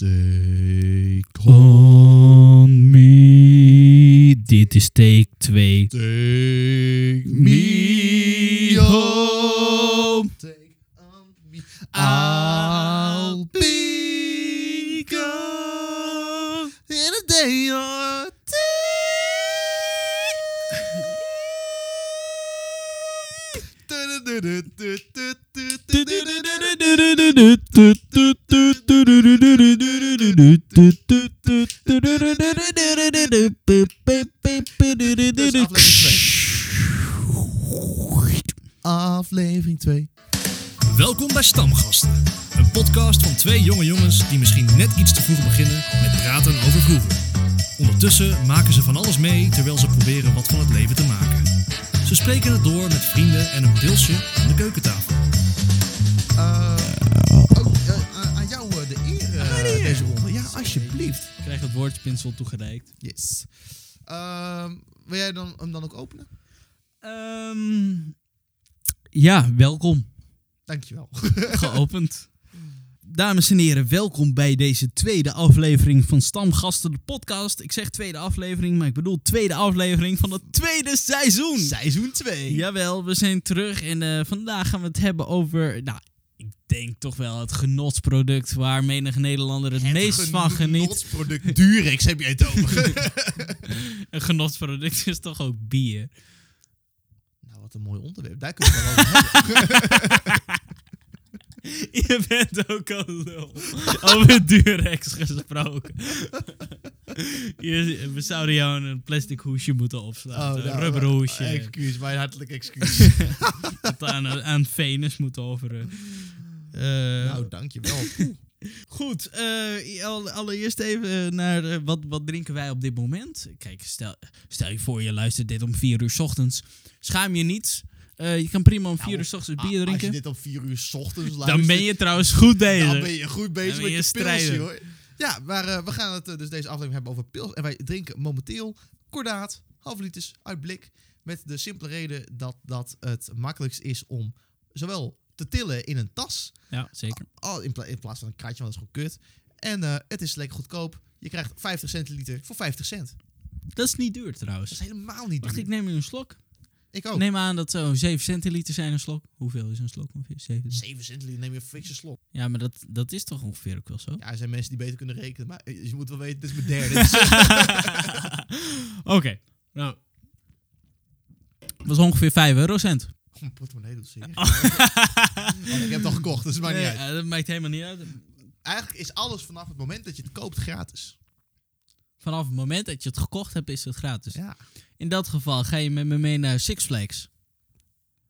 Take On me. Dit is take 2. Take me home. Take Ondertussen maken ze van alles mee terwijl ze proberen wat van het leven te maken. Ze spreken het door met vrienden en een pilsje aan de keukentafel. Eh, oh, aan jou de eer deze ronde. Ja, alsjeblieft. Ik krijg het woordspinsel toegereikt. Yes. Ehm, wil jij dan, hem dan ook openen? Ehm, ja, welkom. Dankjewel. Geopend. Dames en heren, welkom bij deze tweede aflevering van Stamgasten, de podcast. Ik zeg tweede aflevering, maar ik bedoel tweede aflevering van het tweede seizoen. Seizoen 2. Jawel, we zijn terug en eh, vandaag gaan we het hebben over, nou, ik denk toch wel het genotsproduct waar menig Nederlander het, meest van geniet. product Durex heb jij het over. Een genotsproduct is toch ook bier? nou, wat een mooi onderwerp. Daar kun je het wel over hebben. Je bent ook al lul. Over Durex gesproken. Je, we zouden jou een plastic hoesje moeten opslaan. een rubber hoesje. Oh, nou, Excuus, mijn hartelijk excuus. dat aan, aan Venus moeten offeren. Eh, nou, dankjewel. Goed, eh, al- allereerst even naar eh, wat, wat drinken wij op dit moment. Kijk, stel, stel je voor je luistert dit om 4 uur 's ochtends. Schaam je niet. Eh, je kan prima om 4 Nou, uur 's ochtends Ah, bier Als je drinken. dit om 4 uur 's ochtends luistert, Dan ben je trouwens goed bezig. dan ben je goed bezig met je strijder. hoor. Ja, maar eh, we gaan het eh, dus deze aflevering hebben over pils. En wij drinken momenteel kordaat, half liters uit blik. Met de simpele reden dat dat het makkelijkst is om zowel te tillen in een tas, Ja, zeker. al in, pla- in plaats van een kratje, want dat is gewoon kut. En het is lekker goedkoop. Je krijgt 50 centiliter voor 50 cent. Dat is niet duur Dat is trouwens. helemaal niet Wacht, duur. ik neem nu een slok. Ik ook. Neem aan dat zo 7 centiliter zijn een slok. Hoeveel is een slok ongeveer? 7. 7 centiliter neem je een fikse slok. Ja, maar dat, dat is toch ongeveer ook wel zo? Ja, er zijn mensen die beter kunnen rekenen. Maar je moet wel weten, dit is mijn derde. Dus- Oké, nou. Dat was ongeveer 5 eurocent. Oh, mijn portemonnee doet zeer. Oh, ik heb het al gekocht, dus het maakt niet uit. eh, dat maakt helemaal niet uit. Eigenlijk is alles vanaf het moment dat je het koopt gratis. Vanaf het moment dat je het gekocht hebt, is het gratis. Ja. In dat geval ga je met me mee naar Six Flags.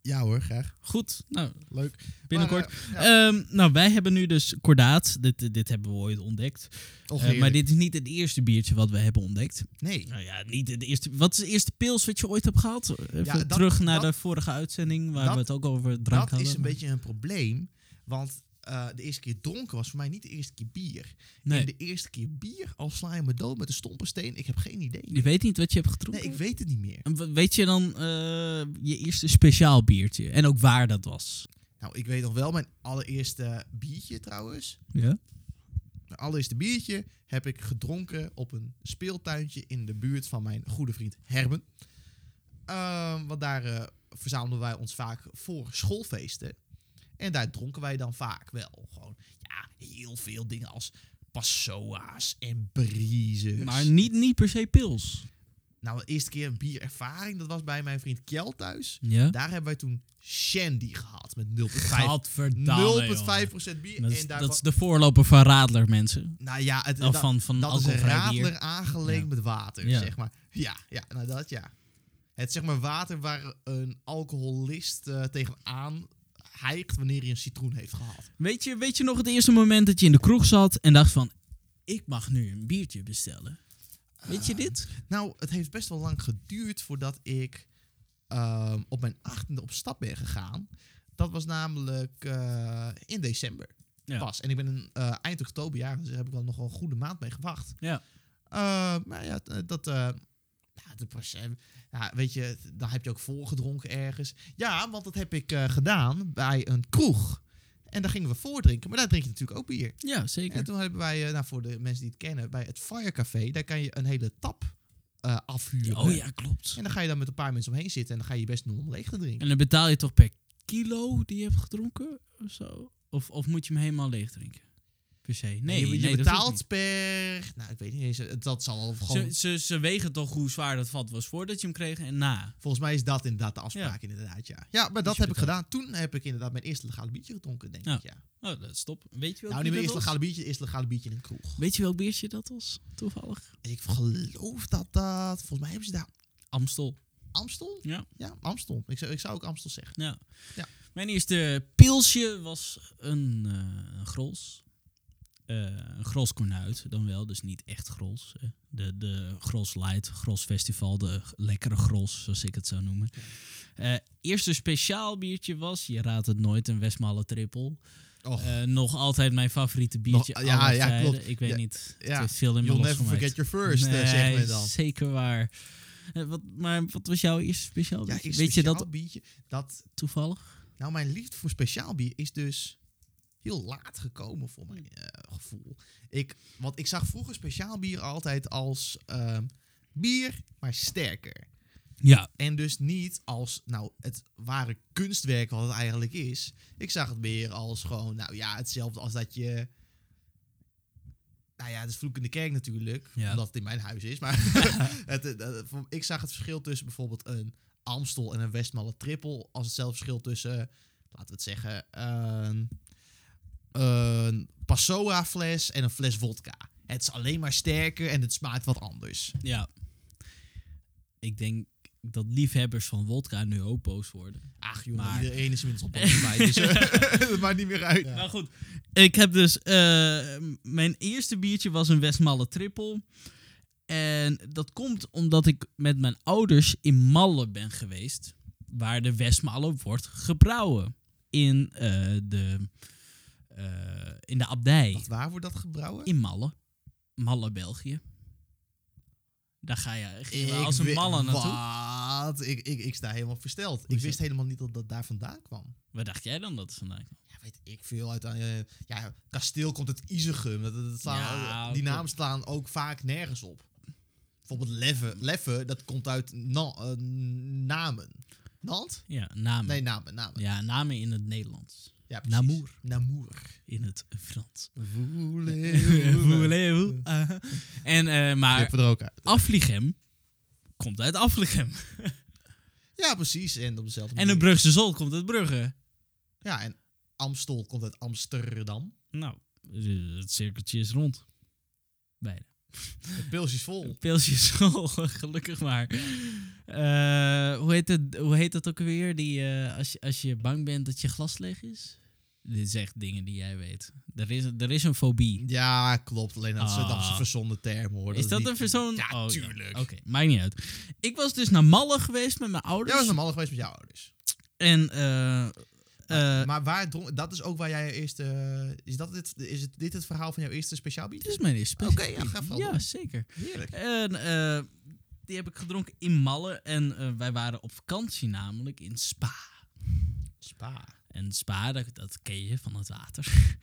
Ja hoor, graag. Goed, nou, Leuk. binnenkort. Maar, eh, ja. Ehm, nou, wij hebben nu dus kordaat. Dit, dit hebben we ooit ontdekt. Eh, maar dit is niet het eerste biertje wat we hebben ontdekt. Nee. Nou ja, niet het eerste. Wat is de eerste pils wat je ooit hebt gehad? Even Ja, dat- terug naar dat- de vorige uitzending waar dat- we het ook over drank Dat hadden. is een beetje een probleem. Want eh, de eerste keer dronken was voor mij niet de eerste keer bier. Nee, En de eerste keer bier, al sla je me dood met een stompensteen, ik heb geen idee. je weet niet wat je hebt Nee, gedronken. ik weet het niet meer. En Weet je dan eh, je eerste speciaal biertje? En ook waar dat was? Nou, ik weet nog wel mijn allereerste biertje trouwens. Ja? Mijn allereerste biertje heb ik gedronken op een speeltuintje in de buurt van mijn goede vriend Herben. Ehm, want daar eh, verzamelden wij ons vaak voor schoolfeesten. En daar dronken wij dan vaak wel gewoon ja, heel veel dingen als passoa's en briezes. Maar niet, niet per se pils. Nou, de eerste keer een bierervaring, dat was bij mijn vriend Kjell thuis. Ja? Daar hebben wij toen Shandy gehad met 0,5 Gadverdamme, 0,5% bier. Dat, is, en daar dat is de voorloper van Radler, mensen. nou ja, het, Of dat- van, van dat is een bier. radler aangelengd Ja. met water, Ja. zeg maar. Ja, ja, nou dat ja. Het zeg maar water waar een alcoholist eh, tegenaan hijgt wanneer hij een citroen heeft gehad. Weet je, weet je nog het eerste moment dat je in de kroeg zat en dacht van... Ik mag nu een biertje bestellen. Weet je dit? Nou, het heeft best wel lang geduurd voordat ik ehm, op mijn achttiende op stap ben gegaan. Dat was namelijk eh, in december Ja. pas. En ik ben een, eh, eind oktober jaar, dus daar heb ik wel nog wel een goede maand mee gewacht. Ja. Eh, maar ja, dat... ja, de procent, ja, weet je, dan heb je ook volgedronken ergens. Ja, want dat heb ik eh, gedaan bij een kroeg. En daar gingen we voordrinken. Maar daar drink je natuurlijk ook bier. Ja, zeker. En toen hebben wij, eh, nou, voor de mensen die het kennen, bij het Fire Café, daar kan je een hele tap eh, afhuren. oh ja, klopt. En dan ga je dan met een paar mensen omheen zitten en dan ga je je best normaal leeg te drinken. En dan betaal je toch per kilo die je hebt gedronken? Of zo? Of, of moet je hem helemaal leeg drinken? Per se. Nee, je, je nee, betaalt per, nou ik weet niet eens, dat zal wel gewoon, Ze, ze, ze wegen toch hoe zwaar dat vat was voordat je hem kreeg en na. volgens mij is dat inderdaad de afspraak inderdaad, ja. Ja, maar dat heb ik gedaan. Toen heb ik inderdaad mijn eerste legale biertje gedronken, denk Ja. ik, ja. Oh, dat is top. Weet je wel Nou, niet mijn eerste legale biertje, eerste legale biertje in een kroeg. Weet je welk biertje dat was? Toevallig. Ik geloof dat dat, volgens mij hebben ze daar Amstel. Amstel? Ja. Ja, Amstel. Ik zou, ik zou ook Amstel zeggen. Ja. Ja. Mijn eerste pilsje was een, een grols. Eh, een Grols Cornuit dan wel, dus niet echt Grols. eh. De, de Grols Light, Grols Festival, de lekkere Grols, zoals ik het zou noemen. Eh, eerste speciaal biertje was, je raadt het nooit, een Westmalle Triple. Eh, nog altijd mijn favoriete biertje. Nog- ja, aller ja, tijden. klopt. Ik weet Ja, niet, ja. het veel in you'll never forget your first, nee, zeg men dan. zeker waar. Wat, maar wat was jouw eerste speciaal Ja, biertje? weet je dat biertje, dat toevallig? Nou, mijn liefde voor speciaal bier is dus heel laat gekomen voor mijn eh, gevoel. Ik, want ik zag vroeger speciaal bier altijd als ehm, bier, maar sterker. Ja, En dus niet als nou, het ware kunstwerk wat het eigenlijk is. Ik zag het meer als gewoon, nou ja, hetzelfde als dat je... Nou ja, het is vloek in de kerk natuurlijk, Ja. omdat het in mijn huis is. Maar het, het- het- voor- ik zag het verschil tussen bijvoorbeeld een Amstel en een Westmalle Triple als hetzelfde verschil tussen, laten we het zeggen, een, een Passoa fles en een fles vodka. Het is alleen maar sterker en het smaakt wat anders. ja. Ik denk dat liefhebbers van wodka nu ook boos worden. Ach jongen, Maar- iedereen is inmiddels op bij mij, dus eh, het maakt niet meer uit. Nou goed, ik heb dus... eh, mijn eerste biertje was een Westmalle Triple. En dat komt omdat ik met mijn ouders in Malle ben geweest. Waar de Westmalle wordt gebrouwen. In, eh, de, eh, in de abdij. Wat, waar wordt dat gebrouwen? In Malle. Malle, België. Daar ga je Ik als een malle naartoe. Wat? Ik, ik, ik sta helemaal versteld. Ik wist helemaal niet dat dat daar vandaan kwam. Waar dacht jij dan dat het vandaan kwam? Ja, weet ik veel uit. eh, ja, kasteel komt uit Izegum. Dat, dat slaan, Ja, die namen staan ook vaak nergens op. Bijvoorbeeld Leffe. Leffe, dat komt uit na, eh, Namen. Nant? Ja, namen. Nee, Namen. namen. Ja, namen in het Nederlands. Ja, precies. Namour. Namour. In het Frans. Voulez-vous. Voulez-vous? En, eh, maar er ook uit. Aflichem komt uit Aflichem. Ja, precies. En op dezelfde En een. Brugse Zol komt uit Brugge. Ja, en Amstel komt uit Amsterdam. Nou, het cirkeltje is rond. Beide. Het pilsje is vol. Pilsje Zol, gelukkig maar. Eh, hoe, heet het, hoe heet dat ook weer? Die, eh, als, je, als je bang bent dat je glas leeg is? Dit is echt dingen die jij weet. Er is, er is een fobie. Ja, klopt. Alleen dat is Ah. dat is een verzonnen term hoor. Is dat niet- een? Ja, Oh, tuurlijk. Oké, maakt niet uit. Ik was dus naar Malle geweest met mijn ouders. Jij was normaal geweest met jouw ouders. En eh, eh, maar waar dat is ook waar jij je eerste... Is, dat dit, is het, dit het verhaal van jouw eerste speciaal dit is mijn eerste Oké, special. ja, ga Ja, zeker. Heerlijk. En eh, die heb ik gedronken in Malle. En wij waren op vakantie namelijk in Spa. Spa. En Spa, dat, dat ken je van het water.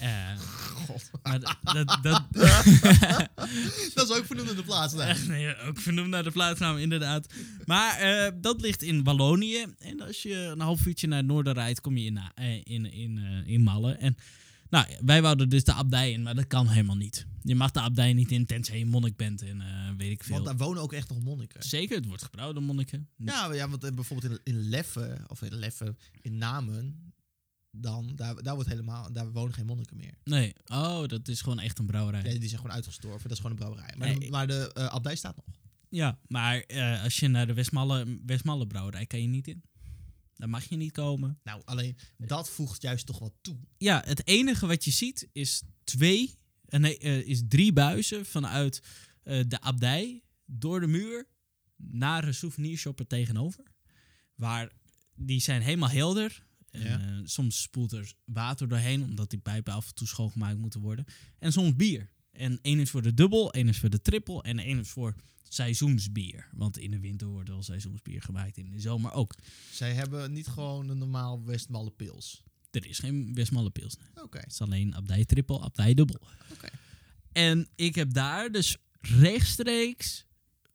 Eh, God. maar dat, dat, dat is ook vernoemd in de plaats. nee, ook vernoemd naar de plaatsnaam, inderdaad. Maar eh, dat ligt in Wallonië. En als je een half uurtje naar het noorden rijdt, kom je in, eh, in, in, in Malle. En nou, wij wouden dus de abdij in, maar dat kan helemaal niet. Je mag de abdij niet in, tenzij je monnik bent en eh, weet ik veel. Want daar wonen ook echt nog monniken. Zeker, het wordt gebrouwen door monniken. Ja, ja want eh, bijvoorbeeld in, in Leffe, of in Leffe, in Namen, dan, daar, daar, wordt helemaal, daar wonen geen monniken meer. Nee, oh, dat is gewoon echt een brouwerij. Ja, die zijn gewoon uitgestorven. Dat is gewoon een brouwerij. Maar, Nee, de, maar de eh, abdij staat nog. Ja, maar als je naar de Westmalle, Westmalle brouwerij kan je niet in. Daar mag je niet komen. Nou, alleen dat voegt juist toch wat toe. Ja, het enige wat je ziet is twee, eh, nee, eh, is drie buizen vanuit eh, de abdij door de muur naar een souvenirshop er tegenover. Waar die zijn helemaal helder. En, Ja. soms spoelt er water doorheen, omdat die pijpen af en toe schoongemaakt moeten worden. En soms bier. En één is voor de dubbel, één is voor de triple en één is voor seizoensbier. Want in de winter wordt wel seizoensbier gemaakt, in de zomer ook. Zij hebben niet gewoon een normaal Westmalle pils. Er is geen Westmalle Pilsner. Oké. Het is alleen abdij triple, abdij dubbel. Oké. En ik heb daar dus rechtstreeks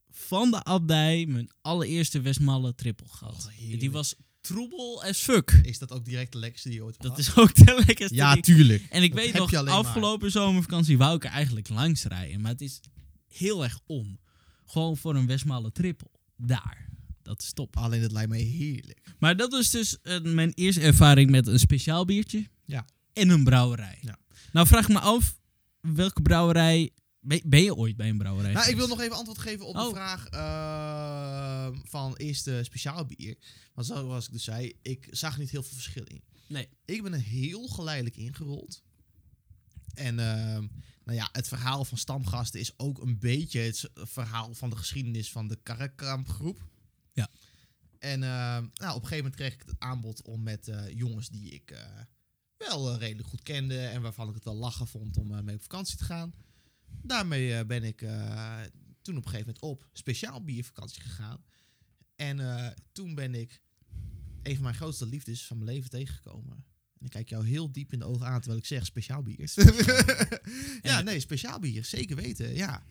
van de abdij mijn allereerste Westmalle triple gehad. Oh, die was troebel as fuck. Is dat ook direct de lekkerste die je ooit hebt Dat is ook de lekkerste. Ja, tuurlijk. En ik Dat weet nog, maar. afgelopen zomervakantie wou ik er eigenlijk langs rijden. Maar het is heel erg om. Gewoon voor een Westmalle triple. Daar. Dat is top. Alleen het lijkt mij heerlijk. Maar dat was dus eh, mijn eerste ervaring met een speciaal biertje. Ja. En een brouwerij. Ja. Nou vraag ik me af, welke brouwerij... Ben, ben je ooit bij een brouwerij Nou, ik wil nog even antwoord geven op de Oh. vraag eh, van eerste speciaal bier. Want zoals ik dus zei, ik zag niet heel veel verschil in. Nee. Ik ben er heel geleidelijk ingerold. En ehm, nou ja, het verhaal van stamgasten is ook een beetje het verhaal van de geschiedenis van de Karakamp groep. Ja. En ehm, nou, op een gegeven moment kreeg ik het aanbod om met eh, jongens die ik eh, wel eh, redelijk goed kende en waarvan ik het wel lachen vond om mee op vakantie te gaan. Daarmee eh, ben ik eh, toen op een gegeven moment op speciaal biervakantie gegaan. En eh, toen ben ik een van mijn grootste liefdes van mijn leven tegengekomen. En ik kijk jou heel diep in de ogen aan terwijl ik zeg speciaal bier. ja, nee, speciaal bier, zeker weten, ja.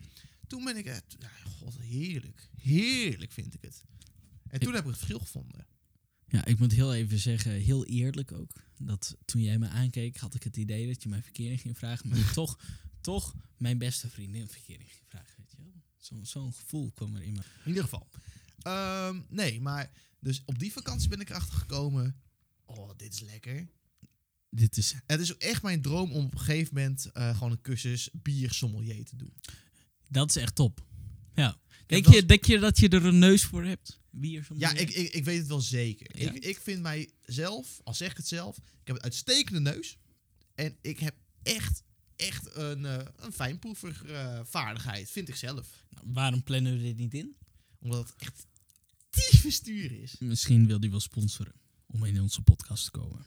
Toen ben ik, ja, god, heerlijk. Heerlijk vind ik het. En toen heb ik het verschil gevonden. Ja, ik moet heel even zeggen, heel eerlijk ook. Dat toen jij me aankeek, had ik het idee dat je mij verkering ging vragen. Maar toch, toch mijn beste vriendin verkering vragen. Weet je wel? Zo- Zo'n gevoel kwam er in me. In ieder geval. Ehm, nee, maar dus op die vakantie ben ik erachter gekomen. Oh, dit is lekker. Dit is Het is ook echt mijn droom om op een gegeven moment eh, gewoon een cursus bier sommelier te doen. Dat is echt top. Ja. Denk, je, denk je dat je er een neus voor hebt? Wie er zo Ja, ik, ik, ik weet het wel zeker. Ja. Ik, ik vind mijzelf, al zeg ik het zelf, ik heb een uitstekende neus. En ik heb echt, echt een, eh een fijnproever eh, vaardigheid, vind ik zelf. Nou, waarom plannen we dit niet in? Omdat het echt tyfus duur is. Misschien wil hij wel sponsoren om in onze podcast te komen.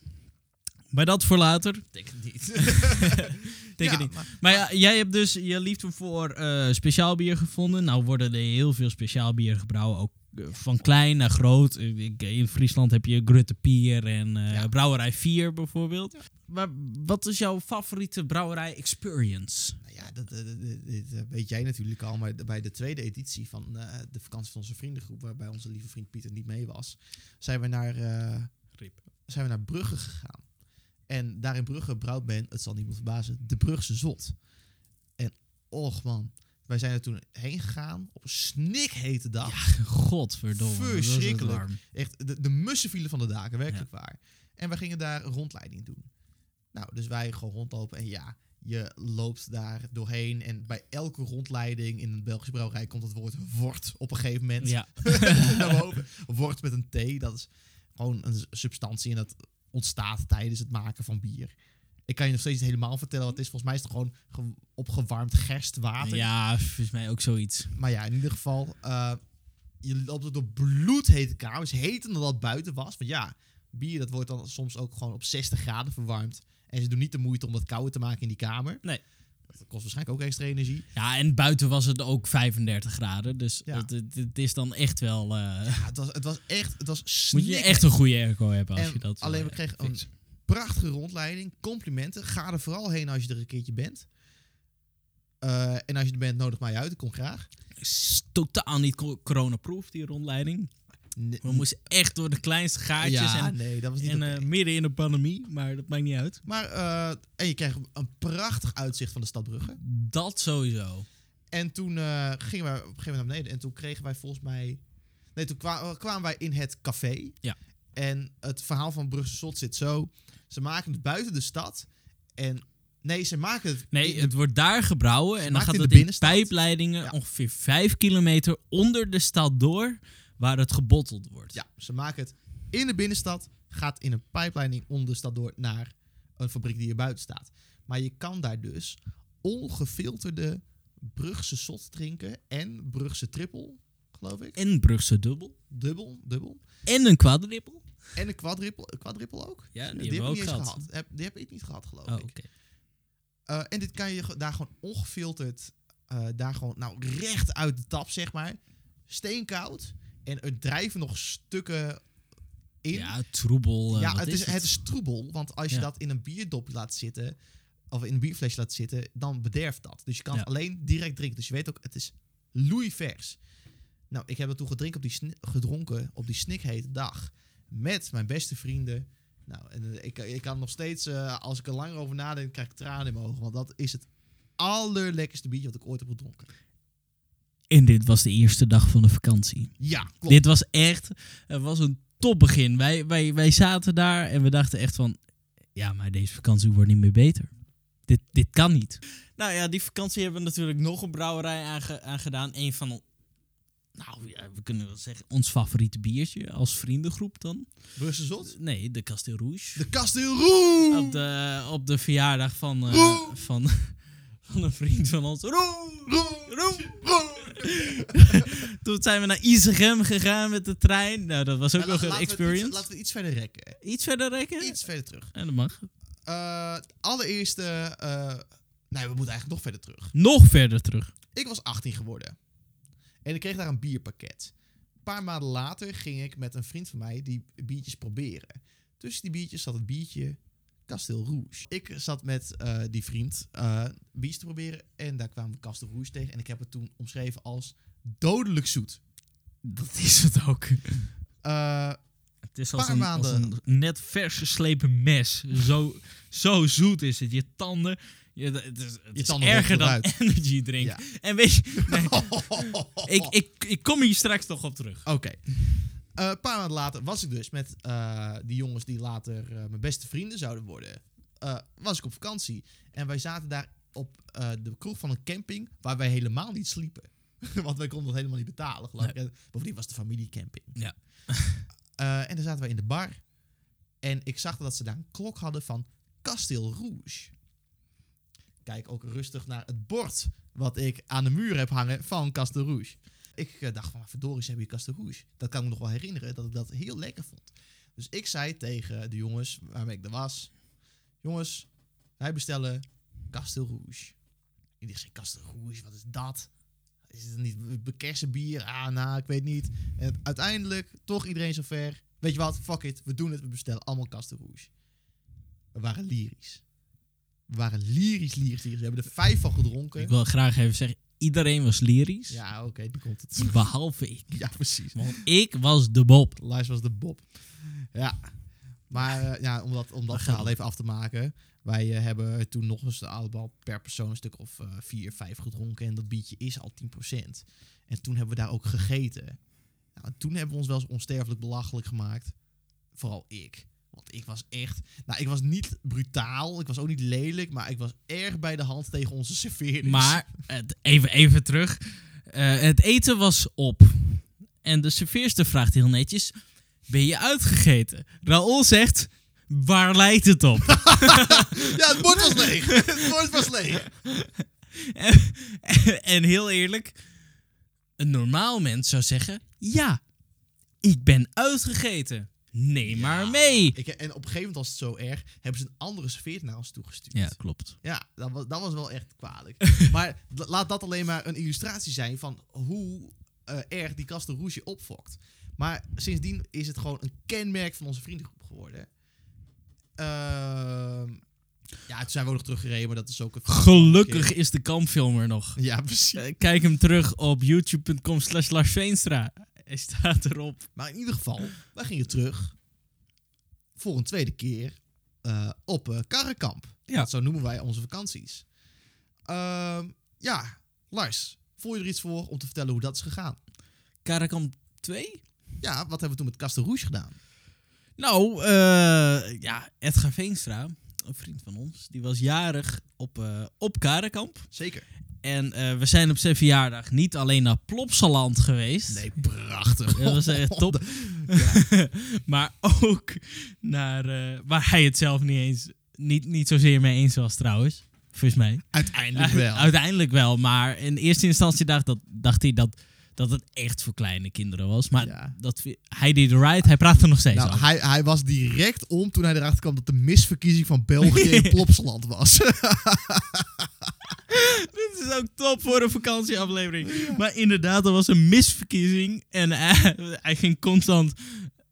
Maar dat voor later. Denk het niet. Denk Ja, niet. maar- Maar ja, jij hebt dus je liefde voor eh speciaal bier gevonden. Nou worden er heel veel speciaal bier gebrouwen. Ook van klein naar groot. In Friesland heb je Grutte Pier en eh, Ja. Brouwerij 4 bijvoorbeeld. Maar wat is jouw favoriete brouwerij experience? Nou ja, dat, dat- dat- dit, dit, eh, weet jij natuurlijk al, maar bij de tweede editie van eh, de vakantie van onze vriendengroep, waarbij onze lieve vriend Pieter niet mee was, zijn we naar, eh, zijn we naar Brugge gegaan. En daar in Brugge brouwt men, het zal niemand verbazen, de Brugse Zot. En och man, wij zijn er toen heen gegaan op een snikhete dag. Godverdomme. was het Verschrikkelijk. warm. Echt, de, de mussen vielen van de daken, werkelijk waar. En wij gingen daar een rondleiding doen. Nou, dus wij gewoon rondlopen en ja, je loopt daar doorheen. En bij elke rondleiding in een Belgische brouwerij komt het woord wort op een gegeven moment Ja. naar boven. Wort met een T, dat is gewoon een substantie en dat ontstaat tijdens het maken van bier. Ik kan je nog steeds niet helemaal vertellen wat het is. Volgens mij is het gewoon ge- opgewarmd gerstwater. ja, volgens mij ook zoiets. Maar ja, in ieder geval, eh, je loopt er door bloedhete kamers, heter dan dat buiten was. Want ja, bier dat wordt dan soms ook gewoon op 60 graden verwarmd. En ze doen niet de moeite om dat kouder te maken in die kamer. Nee. Dat kost waarschijnlijk ook extra energie. Ja, en buiten was het ook 35 graden. Dus Ja. het, het, het is dan echt wel... eh, Ja, het, was, het was echt, het was moet je echt een goede airco hebben als En je dat... alleen eh, we kregen een. Prachtige rondleiding, complimenten. Ga er vooral heen als je er een keertje bent. Eh, en als je er bent, nodig mij uit. Ik kom graag. is totaal niet co- coronaproof, die rondleiding. We moesten echt door de kleinste gaatjes ja, en, nee, dat was niet en eh, midden in de pandemie, maar dat maakt niet uit. Maar, eh, en je kreeg een prachtig uitzicht van de stad Brugge. Dat sowieso. En toen gingen wij op een gegeven moment naar beneden. En toen kregen wij volgens mij... Nee, toen kwa- kwamen wij in het café. Ja. En het verhaal van Brugse Slot zit zo. Ze maken het buiten de stad. En nee, ze maken het... Nee, het wordt daar gebrouwen en dan gaat in het de in binnenstad. pijpleidingen Ja. ongeveer 5 kilometer onder de stad door, waar het gebotteld wordt. Ja, ze maken het in de binnenstad. Gaat in een pijpleiding onder de stad door naar een fabriek die er buiten staat. Maar je kan daar dus ongefilterde Brugse Slot drinken. En Brugse Triple, geloof ik. En Brugse dubbel. Dubbel, dubbel. En een quadrippel. En een quadrippel, een quadrippel ook? Ja, die die heb ik ook niet eens gehad. gehad. Heb, die heb ik niet gehad, geloof Oh, oké. ik. Eh, en dit kan je daar gewoon ongefilterd, eh, daar gewoon, nou, recht uit de tap, zeg maar. Steenkoud. En er drijven nog stukken in. Ja, troebel. eh, ja, het, is, het? het is troebel. Want als je dat in een bierdopje laat zitten, of in een bierflesje laat zitten, dan bederft dat. Dus je kan Ja. het alleen direct drinken. Dus je weet ook, het is loeivers. Nou, ik heb het toen gedronken op die, gedronken op die snikhete dag. Met mijn beste vrienden. Nou, en eh, ik, ik kan nog steeds, eh, als ik er langer over nadenk, krijg ik tranen in mijn ogen. Want dat is het allerlekkerste biertje wat ik ooit heb gedronken. En dit was de eerste dag van de vakantie. Ja, klopt. Dit was echt, het was een topbegin. Wij, wij, wij zaten daar en we dachten echt van, ja, maar deze vakantie wordt niet meer beter. Dit, dit kan niet. Nou ja, die vakantie hebben we natuurlijk nog een brouwerij aange, aangedaan. Een van, nou ja, we kunnen wel zeggen, ons favoriete biertje als vriendengroep dan. Brussel Zot. Nee, de Castel Rouge. De Kasteel Roe! Op de, op de verjaardag van, eh, van, van een vriend van ons. Roe! Roe! Roe! Toen zijn we naar Isegem gegaan met de trein. Nou, dat was ook nog een we het iets- experience. laten we iets verder rekken. Iets verder rekken? Iets verder terug. En dat mag. Eh allereerste... eh nee, we moeten eigenlijk nog verder terug. Nog verder terug. Ik was 18 geworden. En ik kreeg daar een bierpakket. Een paar maanden later ging ik met een vriend van mij die biertjes proberen. Tussen die biertjes zat het biertje Castel Rouge. Ik zat met eh, die vriend eh biertjes te proberen. En daar kwamen we Castel Rouge tegen. En ik heb het toen omschreven als dodelijk zoet. Dat is het ook. Eh, Het is als een, maanden. als een net vers geslepen mes. Zo, zo zoet is het. Je tanden... Je, het is, het is tanden erger dan energy drink. Ja. En weet je... nee, ik, ik, ik kom hier straks nog op terug. Oké. Eh, een paar maanden later was ik dus met eh, die jongens die later eh, mijn beste vrienden zouden worden. was ik op vakantie. En wij zaten daar op de kroeg van een camping waar wij helemaal niet sliepen. Want wij konden dat helemaal niet betalen, geloof ik. En bovendien was het de familiecamping. Ja. En dan zaten wij in de bar. En ik zag dat ze daar een klok hadden van Castel Rouge. Kijk ook rustig naar het bord wat ik aan de muur heb hangen van Castel Rouge. Ik eh, dacht van, verdorie, ze hebben hier Castel Rouge. Dat kan ik me nog wel herinneren, dat ik dat heel lekker vond. Dus ik zei tegen de jongens waarmee ik er was... Jongens, wij bestellen Castel Rouge. En die zei, Castel Rouge, wat is dat? Is het niet kersenbier? Ah, nou, ik weet niet. En uiteindelijk, toch iedereen zover. Weet je wat, fuck it, we doen het, we bestellen allemaal Castel Rouge. We waren lyrisch. We waren lyrisch, lyrisch, lyrisch. We hebben er vijf van gedronken. Ik wil graag even zeggen, iedereen was lyrisch. Ja, oké, nu komt het. Behalve ik. Ja, precies. Want ik was de Bob. Lars was de Bob. Ja. Maar eh, ja, om dat, om dat verhaal even af te maken. Wij eh, hebben toen nog eens allemaal per persoon een stuk of eh, vier, vijf gedronken. En dat biertje is al 10%. En toen hebben we daar ook gegeten. Nou, toen hebben we ons wel eens onsterfelijk belachelijk gemaakt. Vooral ik. Want ik was echt... Nou, ik was niet brutaal. Ik was ook niet lelijk. Maar ik was erg bij de hand tegen onze serveerders. Maar, even, even terug. Eh, het eten was op. En de serveerster vraagt heel netjes, ben je uitgegeten? Raoul zegt, waar lijkt het op? Ja, het bord was leeg. het bord was leeg. en, en heel eerlijk, een normaal mens zou zeggen, ja, ik ben uitgegeten. Neem maar mee. Ik, en op een gegeven moment was het zo erg, hebben ze een andere serveert naar ons toegestuurd. Ja, klopt. Ja, dat was, dat was wel echt kwalijk. maar la- laat dat alleen maar een illustratie zijn van hoe eh, erg die Castel Rouge opfokt. Maar sindsdien is het gewoon een kenmerk van onze vriendengroep geworden. Ehm, ja, toen zijn we ook nog teruggereden, maar dat is ook het... Gelukkig is de kampfilm er nog. Ja, precies. Eh, Kijk hem terug op youtube.com slash Lars Veenstra. Hij staat erop. Maar in ieder geval, wij gingen terug voor een tweede keer eh, op Karrekamp. Ja. Zo noemen wij onze vakanties. Ehm, ja, Lars, voel je er iets voor om te vertellen hoe dat is gegaan? Karakamp 2? Ja, wat hebben we toen met Castel Rouge gedaan? Nou, eh, ja, Edgar Veenstra, een vriend van ons, die was jarig op, op Karenkamp. Zeker. En eh, we zijn op zijn verjaardag niet alleen naar Plopsaland geweest. Nee, prachtig. Dat was echt top. maar ook naar, eh, waar hij het zelf niet eens, niet, niet zozeer mee eens was trouwens. Volgens mij. Uiteindelijk wel. Uiteindelijk wel, maar in eerste instantie dacht, dat, dacht hij dat, dat het echt voor kleine kinderen was. Maar Ja. dat, hij deed right, hij praat er nog steeds Nou, over. hij, hij was direct om toen hij erachter kwam dat de misverkiezing van België in Plopsaland was. Dit is ook top voor een vakantieaflevering. Maar inderdaad, er was een misverkiezing. En hij, hij ging constant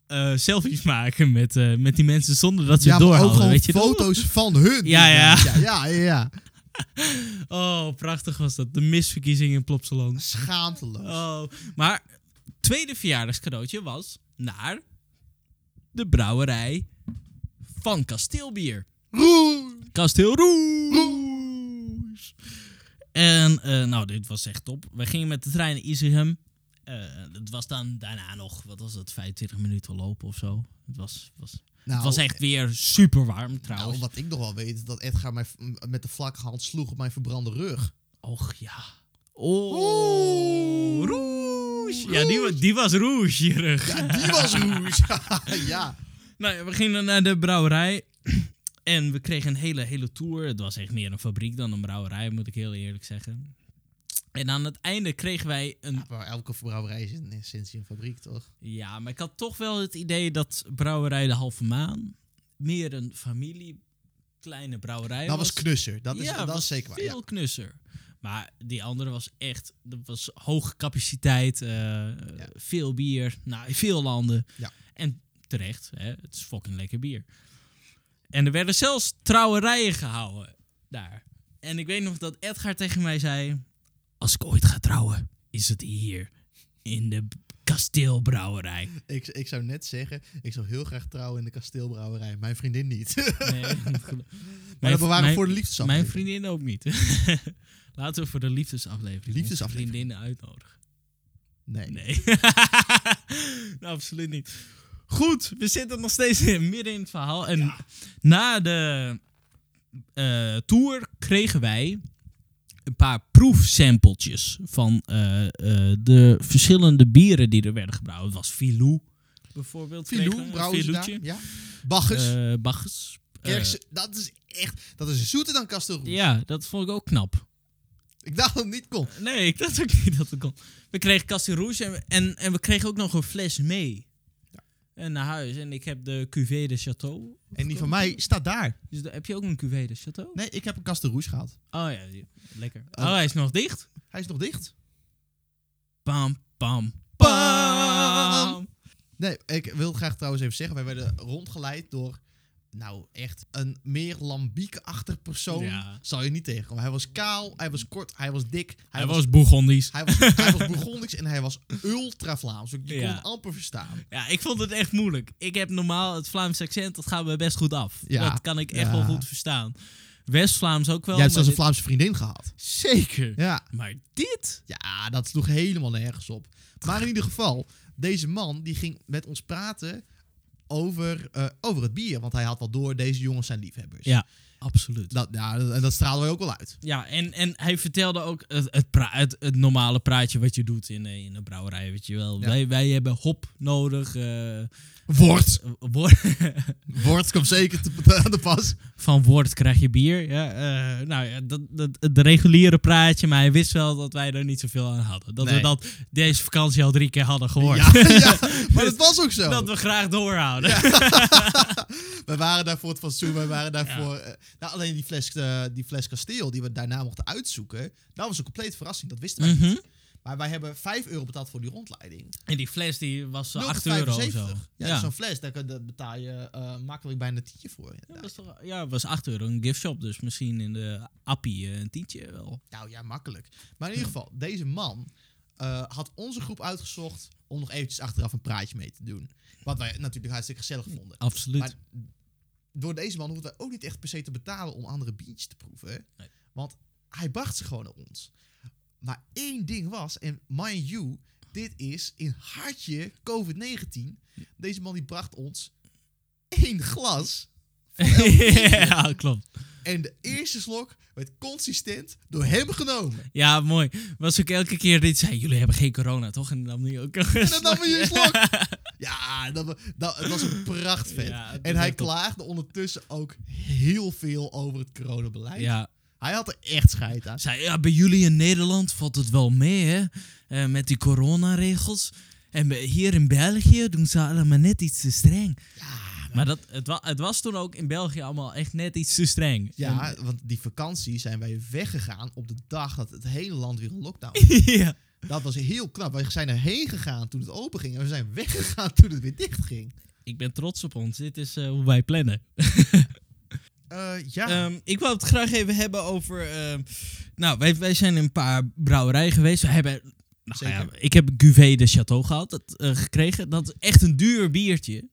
eh, selfies maken met, eh, met die mensen zonder dat ze ja, het door maar ook hadden. gewoon Weet je foto's van hun. Ja, ja. ja, ja. Oh, prachtig was dat. De misverkiezing in Plopsaland. Schaamteloos. Oh, maar tweede verjaardagscadeautje was naar de brouwerij van Kasteelbier. Roer. Kasteel Roes. En eh, nou, dit was echt top. We gingen met de trein naar Isigem. Eh, het was dan daarna nog, wat was het, 25 minuten lopen of zo. Het was, was, Nou, het was echt weer super warm trouwens. Nou, wat ik nog wel weet, is dat Edgar mij met de vlakke hand sloeg op mijn verbrande rug. Och ja. Oh, Oeh. Rouge. Ja, die, wa- die was rougerig. Ja, die was roes. ja. Nou, ja, we gingen naar de brouwerij. En we kregen een hele, hele tour. Het was echt meer een fabriek dan een brouwerij, moet ik heel eerlijk zeggen. En aan het einde kregen wij een... Maar elke brouwerij is in essentie een fabriek, toch? Ja, maar ik had toch wel het idee dat brouwerij De Halve Maan meer een familie, kleine brouwerij Dat was knusser. Dat is, ja, dat was is zeker waar. veel Ja. knusser. Maar die andere was echt, dat was hoge capaciteit, eh, veel bier, nou, veel landen. Ja. En terecht, hè, het is fucking lekker bier. En er werden zelfs trouwerijen gehouden daar. En ik weet nog dat Edgar tegen mij zei, als ik ooit ga trouwen, is het hier in de kasteelbrouwerij. Ik, ik zou net zeggen, ik zou heel graag trouwen in de kasteelbrouwerij. Mijn vriendin niet. Nee, maar Mijn dat bewaren we voor de liefdesaflevering. Mijn vriendin ook niet. Laten we voor de liefdesaflevering Liefdesaflevering. vriendinnen uitnodigen. Nee. Nee. nou, absoluut niet. Goed, we zitten nog steeds midden in het verhaal. En na de eh, tour kregen wij een paar proefsampletjes van eh, eh, de verschillende bieren die er werden gebrouwen. Het was Filou bijvoorbeeld. Filou, brouwen. Ja. Bagges. Eh, Kerkse, dat is echt, dat is zoeter dan Kastelroes. ja, dat vond ik ook knap. Ik dacht dat het niet kon. Nee, ik dacht ook niet dat het kon. We kregen Castel Rouge en, en, en we kregen ook nog een fles mee. En naar huis. En ik heb de Cuvée de Château. En die van mij staat daar. Dus da- heb je ook een Cuvée de Château? Nee, ik heb een Kastelroes gehad. Oh ja, die- lekker. Oh. Oh, hij is nog dicht. Hij is nog dicht. Pam, Pam. pam. Nee, ik wil graag trouwens even zeggen, wij werden rondgeleid door, nou echt, een meer lambiekachtig persoon. Ja. Zal je niet tegenkomen. Hij was kaal, hij was kort, hij was dik. Hij was Bourgondisch. Hij was, hij was Bourgondisch en hij was ultra Vlaams. Je kon hem amper verstaan. Ja, ik vond het echt moeilijk. Ik heb normaal het Vlaams accent, dat gaat me best goed af. Ja. Dat kan ik echt wel goed verstaan. West-Vlaams ook wel. Jij hebt zelfs een Vlaamse vriendin gehad. Zeker. Ja. Maar dit? Ja, dat sloeg helemaal nergens op. Maar in ieder geval, deze man die ging met ons praten over, eh, over het bier. Want hij had wel door, deze jongens zijn liefhebbers. Ja, absoluut. Dat, ja, en dat stralen wij ook wel uit. Ja, en, en hij vertelde ook het, het, pra- het, het normale praatje wat je doet in, eh, in een brouwerij, weet je wel. Ja. Wij, wij hebben hop nodig. Wort. eh, woord- Wort komt zeker te, aan de pas. van woord krijg je bier. Ja, eh, nou ja, dat, dat, het reguliere praatje, maar hij wist wel dat wij er niet zoveel aan hadden. Dat we dat deze vakantie al drie keer hadden gehoord. Ja, ja, maar dat was ook zo. Dat we graag doorhouden. We waren daar voor het fatsoen, we waren daar voor... eh, nou, alleen die fles, eh, die fles kasteel die we daarna mochten uitzoeken, dat was een complete verrassing. Dat wisten wij Mhm. niet. Maar wij hebben 5 euro betaald voor die rondleiding. En die fles die was eh, 0,75. 8 euro of zo. Ja, Ja, zo'n fles, daar, daar betaal je eh, makkelijk bijna een tientje voor. Ja, was toch, ja, was 8 euro. Een gift shop, dus misschien in de appie eh, een tientje wel. Nou ja, makkelijk. Maar in ieder geval, deze man eh, had onze groep uitgezocht om nog eventjes achteraf een praatje mee te doen. Wat wij natuurlijk hartstikke gezellig vonden. Absoluut. Maar door deze man hoefden wij ook niet echt per se te betalen om andere biertjes te proeven. Nee. Want hij bracht ze gewoon naar ons. Maar één ding was, en mind you, dit is in hartje COVID-19. Deze man die bracht ons één glas. ja, klopt. En de eerste slok werd consistent door hem genomen. Ja, mooi. Was ook elke keer dit zei, jullie hebben geen corona, toch? En dan nam hij ook En dan nam hij een slok. Ja, dat, dat, het was een. Ja, het en was hij klaagde ondertussen ook heel veel over het coronabeleid. Ja. Hij had er echt scheid aan. Zei, ja, bij jullie in Nederland valt het wel mee, hè? Eh, met die coronaregels. En hier in België doen ze allemaal net iets te streng. Ja, Maar dat, het, wa het was toen ook in België allemaal echt net iets te streng. ja, want die vakantie zijn wij weggegaan op de dag dat het hele land weer een lockdown En- ja. Dat was heel knap. We zijn erheen gegaan toen het open ging. En we zijn weggegaan toen het weer dicht ging. Ik ben trots op ons. Dit is eh, hoe wij plannen. Eh, ja, Ehm, ik wou het graag even hebben over... ehm, nou, wij, wij zijn in een paar brouwerijen geweest. We hebben... Nou, Zeker. ja, ik heb Cuvée de Chateau gehad, dat, eh, gekregen. Dat is echt een duur biertje.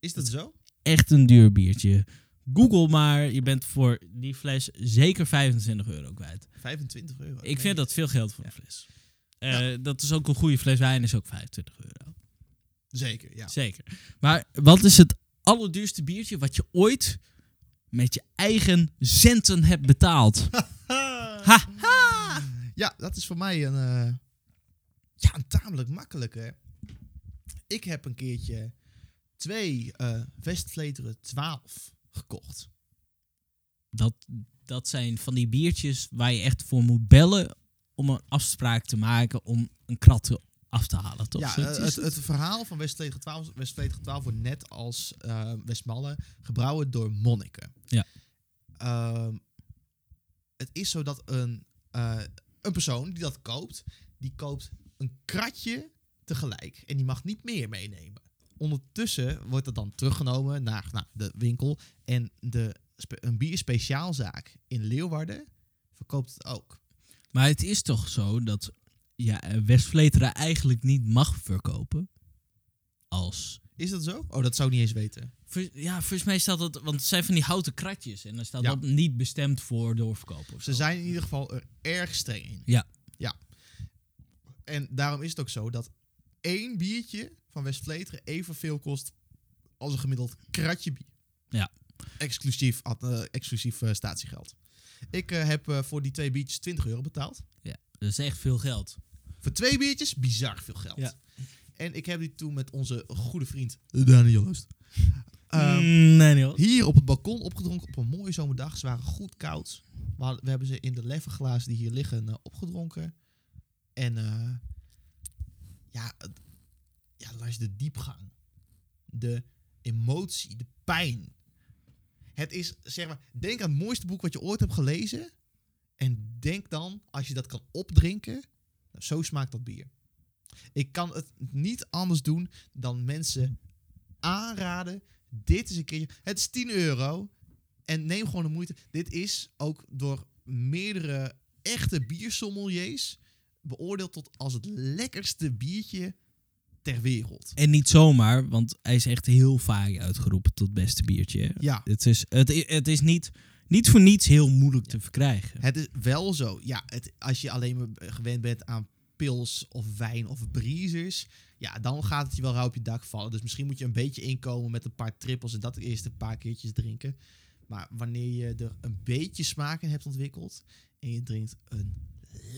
is dat zo? Echt een duur biertje. Google maar, je bent voor die fles zeker 25 euro kwijt. 25 euro. Ik vind dat veel geld voor Ja. een fles. Eh, Dat is ook een goede fles wijn, is ook 25 euro. Zeker, ja. Zeker. Maar wat is het allerduurste biertje wat je ooit met je eigen centen hebt betaald? ha! Ja, dat is voor mij een, eh, ja, een tamelijk makkelijke. Ik heb een keertje twee eh Westvleteren 12 gekocht. Dat, dat zijn van die biertjes waar je echt voor moet bellen om een afspraak te maken om een krat af te halen, toch? ja, het, het verhaal van Westvleteren 12, Westvleteren 12 wordt net als eh Westmalle gebrouwen door monniken. Ja. Ehm, het is zo dat een, eh, een persoon die dat koopt, die koopt een kratje tegelijk. En die mag niet meer meenemen. Ondertussen wordt het dan teruggenomen naar, naar de winkel. En de, een bierspeciaalzaak in Leeuwarden verkoopt het ook. Maar het is toch zo dat ja, Westvleteren eigenlijk niet mag verkopen als... Is dat zo? Oh, dat zou ik niet eens weten. Ja, volgens mij staat dat... Want het zijn van die houten kratjes en dan staat Ja. dat niet bestemd voor doorverkopen Ze zijn in ieder geval er erg streng in. Ja. Ja. En daarom is het ook zo dat één biertje van Westvleteren evenveel kost als een gemiddeld kratje bier. Ja. Exclusief, eh, exclusief eh, statiegeld. Ik eh, heb eh, voor die twee biertjes 20 euro betaald. Dat is echt veel geld. Voor twee biertjes bizar veel geld. Ja. En ik heb die toen met onze goede vriend Daniel Lust. ehm, Mm, nee, niet hier op het balkon opgedronken op een mooie zomerdag. Ze waren goed koud. We, hadden- we hebben ze in de leffenglazen die hier liggen eh, opgedronken. En eh, ja, ja, luister, de diepgang. De emotie, de pijn. Het is, zeg maar, denk aan het mooiste boek wat je ooit hebt gelezen. En denk dan, als je dat kan opdrinken, nou, zo smaakt dat bier. Ik kan het niet anders doen dan mensen aanraden. Dit is een keertje. Het is 10 euro. En neem gewoon de moeite. Dit is ook door meerdere echte biersommeliers beoordeeld tot als het lekkerste biertje ter wereld. En niet zomaar, want hij is echt heel vaak uitgeroepen tot beste biertje. hè. Ja, Het is, het, het is niet, niet voor niets heel moeilijk te verkrijgen. het is wel zo. Ja, het, als je alleen maar gewend bent aan pils of wijn of breezers, ja, dan gaat het je wel rauw op je dak vallen. Dus misschien moet je een beetje inkomen met een paar trippels en dat eerst een paar keertjes drinken. Maar wanneer je er een beetje smaak in hebt ontwikkeld en je drinkt een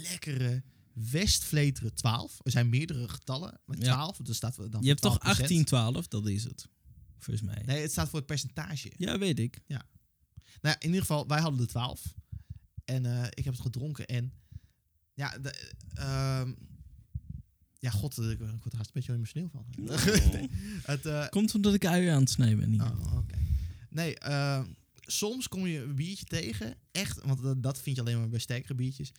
lekkere Westvleteren 12. Er zijn meerdere getallen, maar Ja. 12, dus staat dan Je hebt toch 12%. 18, 12, dat is het. Volgens mij. Nee, het staat voor het percentage. Ja, weet ik. Nou, ja, in ieder geval, wij hadden de 12. En eh, ik heb het gedronken. En ja, de, ehm, ja, god, ik, ik word er haast een beetje emotioneel van. Nee, het, eh, Komt omdat ik uien aan het snijden ben. Niet. oh. Nee, ehm, soms kom je een biertje tegen. Echt, want dat, dat vind je alleen maar bij sterkere biertjes.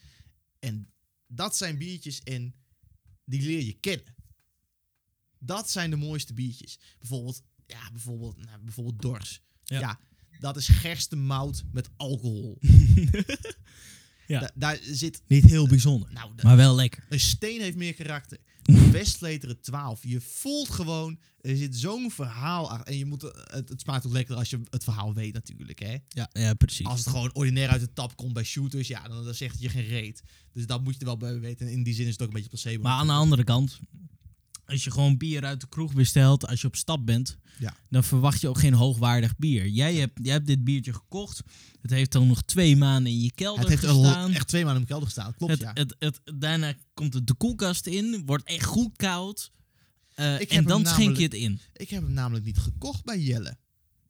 En dat zijn biertjes en die leer je kennen. Dat zijn de mooiste biertjes. Bijvoorbeeld, ja, bijvoorbeeld, nou, bijvoorbeeld Dors. Ja. Ja. dat is gerstenmout met alcohol. Ja. Da- daar zit, Niet heel bijzonder, nou, maar wel lekker. een steen heeft meer karakter. De Westvleteren 12. Je voelt gewoon, er zit zo'n verhaal achter. En je moet, het, het smaakt ook lekker als je het verhaal weet natuurlijk, hè. Ja, ja precies. Als het gewoon ordinair uit de tap komt bij shooters, ja, dan, dan zegt je geen reet. Dus dat moet je er wel bij weten. En in die zin is het ook een beetje placebo. Maar aan de andere kant, als je gewoon bier uit de kroeg bestelt, als je op stap bent, Ja. dan verwacht je ook geen hoogwaardig bier. Jij hebt, jij hebt dit biertje gekocht. Het heeft dan nog twee maanden in je kelder het heeft al gestaan. echt twee maanden in mijn kelder gestaan. Klopt, het, ja. het, het, daarna komt het de koelkast in, wordt echt goed koud. eh, en dan schenk je het in. Ik heb hem namelijk niet gekocht bij Jelle.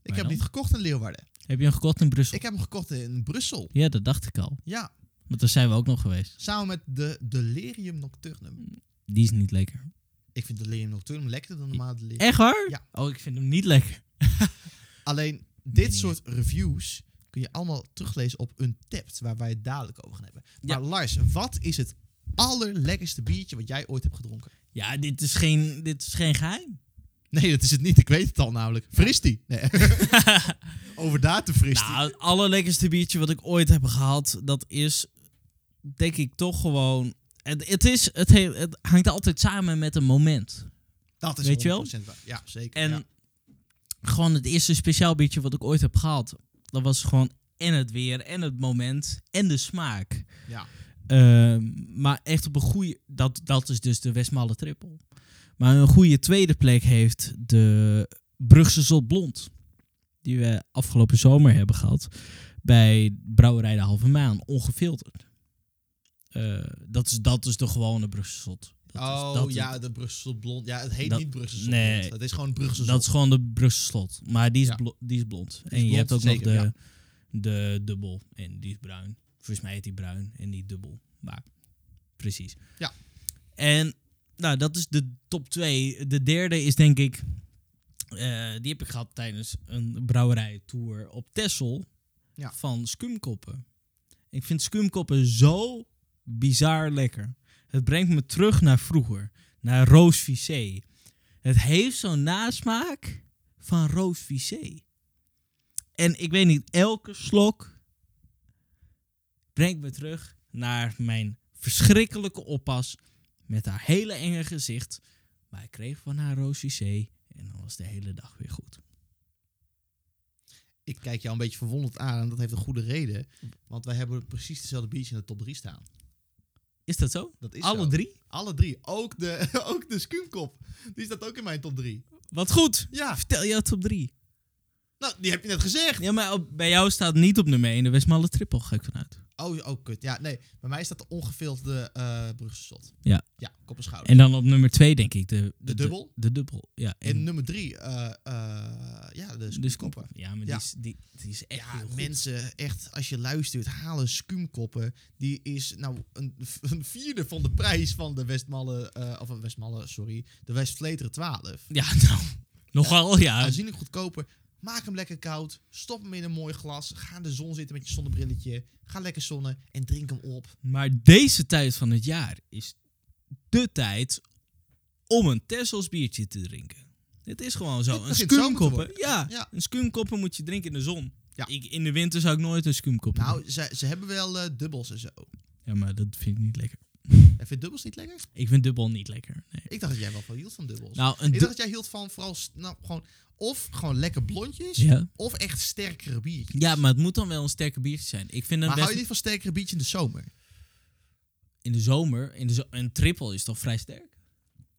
Ik heb hem niet gekocht in Leeuwarden. Heb je hem gekocht in Brussel? Ik heb hem gekocht in Brussel. Ja, dat dacht ik al. Ja, Want daar zijn we ook nog geweest. samen met de Delirium Nocturnum. Die is niet lekker. Ik vind Delirium Nocturnum lekkerder dan normaal Delirium. Echt waar? Ja. Oh, ik vind hem niet lekker. Alleen dit Nee. soort reviews kun je allemaal teruglezen op Untapped, waar wij het dadelijk over gaan hebben. Ja. Maar Lars, wat is het allerlekkerste biertje wat jij ooit hebt gedronken? Ja, dit is geen, dit is geen geheim. Nee, dat is het niet. Ik weet het al namelijk. Fristie. Nee. Over datum fristie. Nou, het allerlekkerste biertje wat ik ooit heb gehad, dat is denk ik toch gewoon... Het, het, is, het, he- het hangt altijd samen met een moment. dat is weet je wel? 100% waar. Ja, zeker. En ja. gewoon het eerste speciaal biertje wat ik ooit heb gehad, dat was gewoon en het weer en het moment en de smaak. ja. Ehm, maar echt op een goede. Dat, dat is dus de Westmalle Triple. Maar een goede tweede plek heeft de Brugse Zot Blond. Die we afgelopen zomer hebben gehad. Bij Brouwerij de Halve Maan. Ongefilterd. Eh, dat, is, dat is de gewone Brugse Zot. Dat oh is, dat ja, de Brusselse blond. Ja, het heet Dat- niet Brusselse nee. Het is gewoon Brusselse dat is gewoon de Brugse Slot. Maar die is, Ja. blo- die is blond. en is je blond, hebt ook zeker, nog ja. de, de dubbel. En die is bruin. Volgens mij heet die bruin en niet dubbel. Maar precies. Ja. En nou, dat is de top 2. De derde is denk ik... eh, die heb ik gehad tijdens een brouwerijtour op Texel. Ja. Van Skumkoppen. Ik vind Skumkoppen zo bizar lekker. Het brengt me terug naar vroeger. Naar Roos Vissé. Het heeft zo'n nasmaak van Roos Vissé. En ik weet niet, elke slok brengt me terug naar mijn verschrikkelijke oppas met haar hele enge gezicht. Maar ik kreeg van haar Roos Vissé en dan was de hele dag weer goed. Ik kijk jou een beetje verwonderd aan en dat heeft een goede reden. Want wij hebben precies dezelfde biertje in de top 3 staan. Is dat zo? Dat is Alle zo. drie? Alle drie. Ook de, ook de Skumkop. Die staat ook in mijn top 3. Wat goed! Ja, Vertel jouw top 3. nou, die heb je net gezegd. Ja, maar op- bij jou staat niet op nummer 1 de Westmalle Triple, ga ik vanuit. Oh, oh, kut. Ja, nee. Bij mij staat de ongefilterde eh Brugse. Ja. Ja, kop en schouder. En dan op nummer 2 denk ik de... De dubbel? De, dubbel, ja. En nummer 3, eh eh ja, de Skumkoppen. Ja, maar Ja. Die, is, die, die is echt Ja, mensen, echt, als je luistert, halen Skumkoppen. Die is nou een, een vierde van de prijs van de Westmalle, eh of een Westmalle, sorry, de Westvleteren 12. Ja, nou, nogal ja. Aanzienlijk goedkoper. Maak hem lekker koud. Stop hem in een mooi glas. Ga in de zon zitten met je zonnebrilletje. Ga lekker zonnen en drink hem op. Maar deze tijd van het jaar is de tijd om een Tessels biertje te drinken. Het is gewoon zo. Een skumkoppen. Ja, Ja. een skumkoppen moet je drinken in de zon. Ja. Ik, in de winter zou ik nooit een skumkoppen Nou, ze, ze hebben wel eh, dubbels en zo. Ja, maar dat vind ik niet lekker. En vind je dubbels niet lekker? Ik vind dubbel niet lekker. Nee. Ik dacht dat jij wel van hield van dubbels. Nou, ik dacht dat jij hield van vooral, nou, gewoon, of gewoon lekker blondjes, ja. of echt sterkere biertjes. ja, maar het moet dan wel een sterke biertje zijn. Ik vind maar best hou je niet van sterkere biertjes in de zomer? In de zomer, in de zo een triple is toch vrij sterk?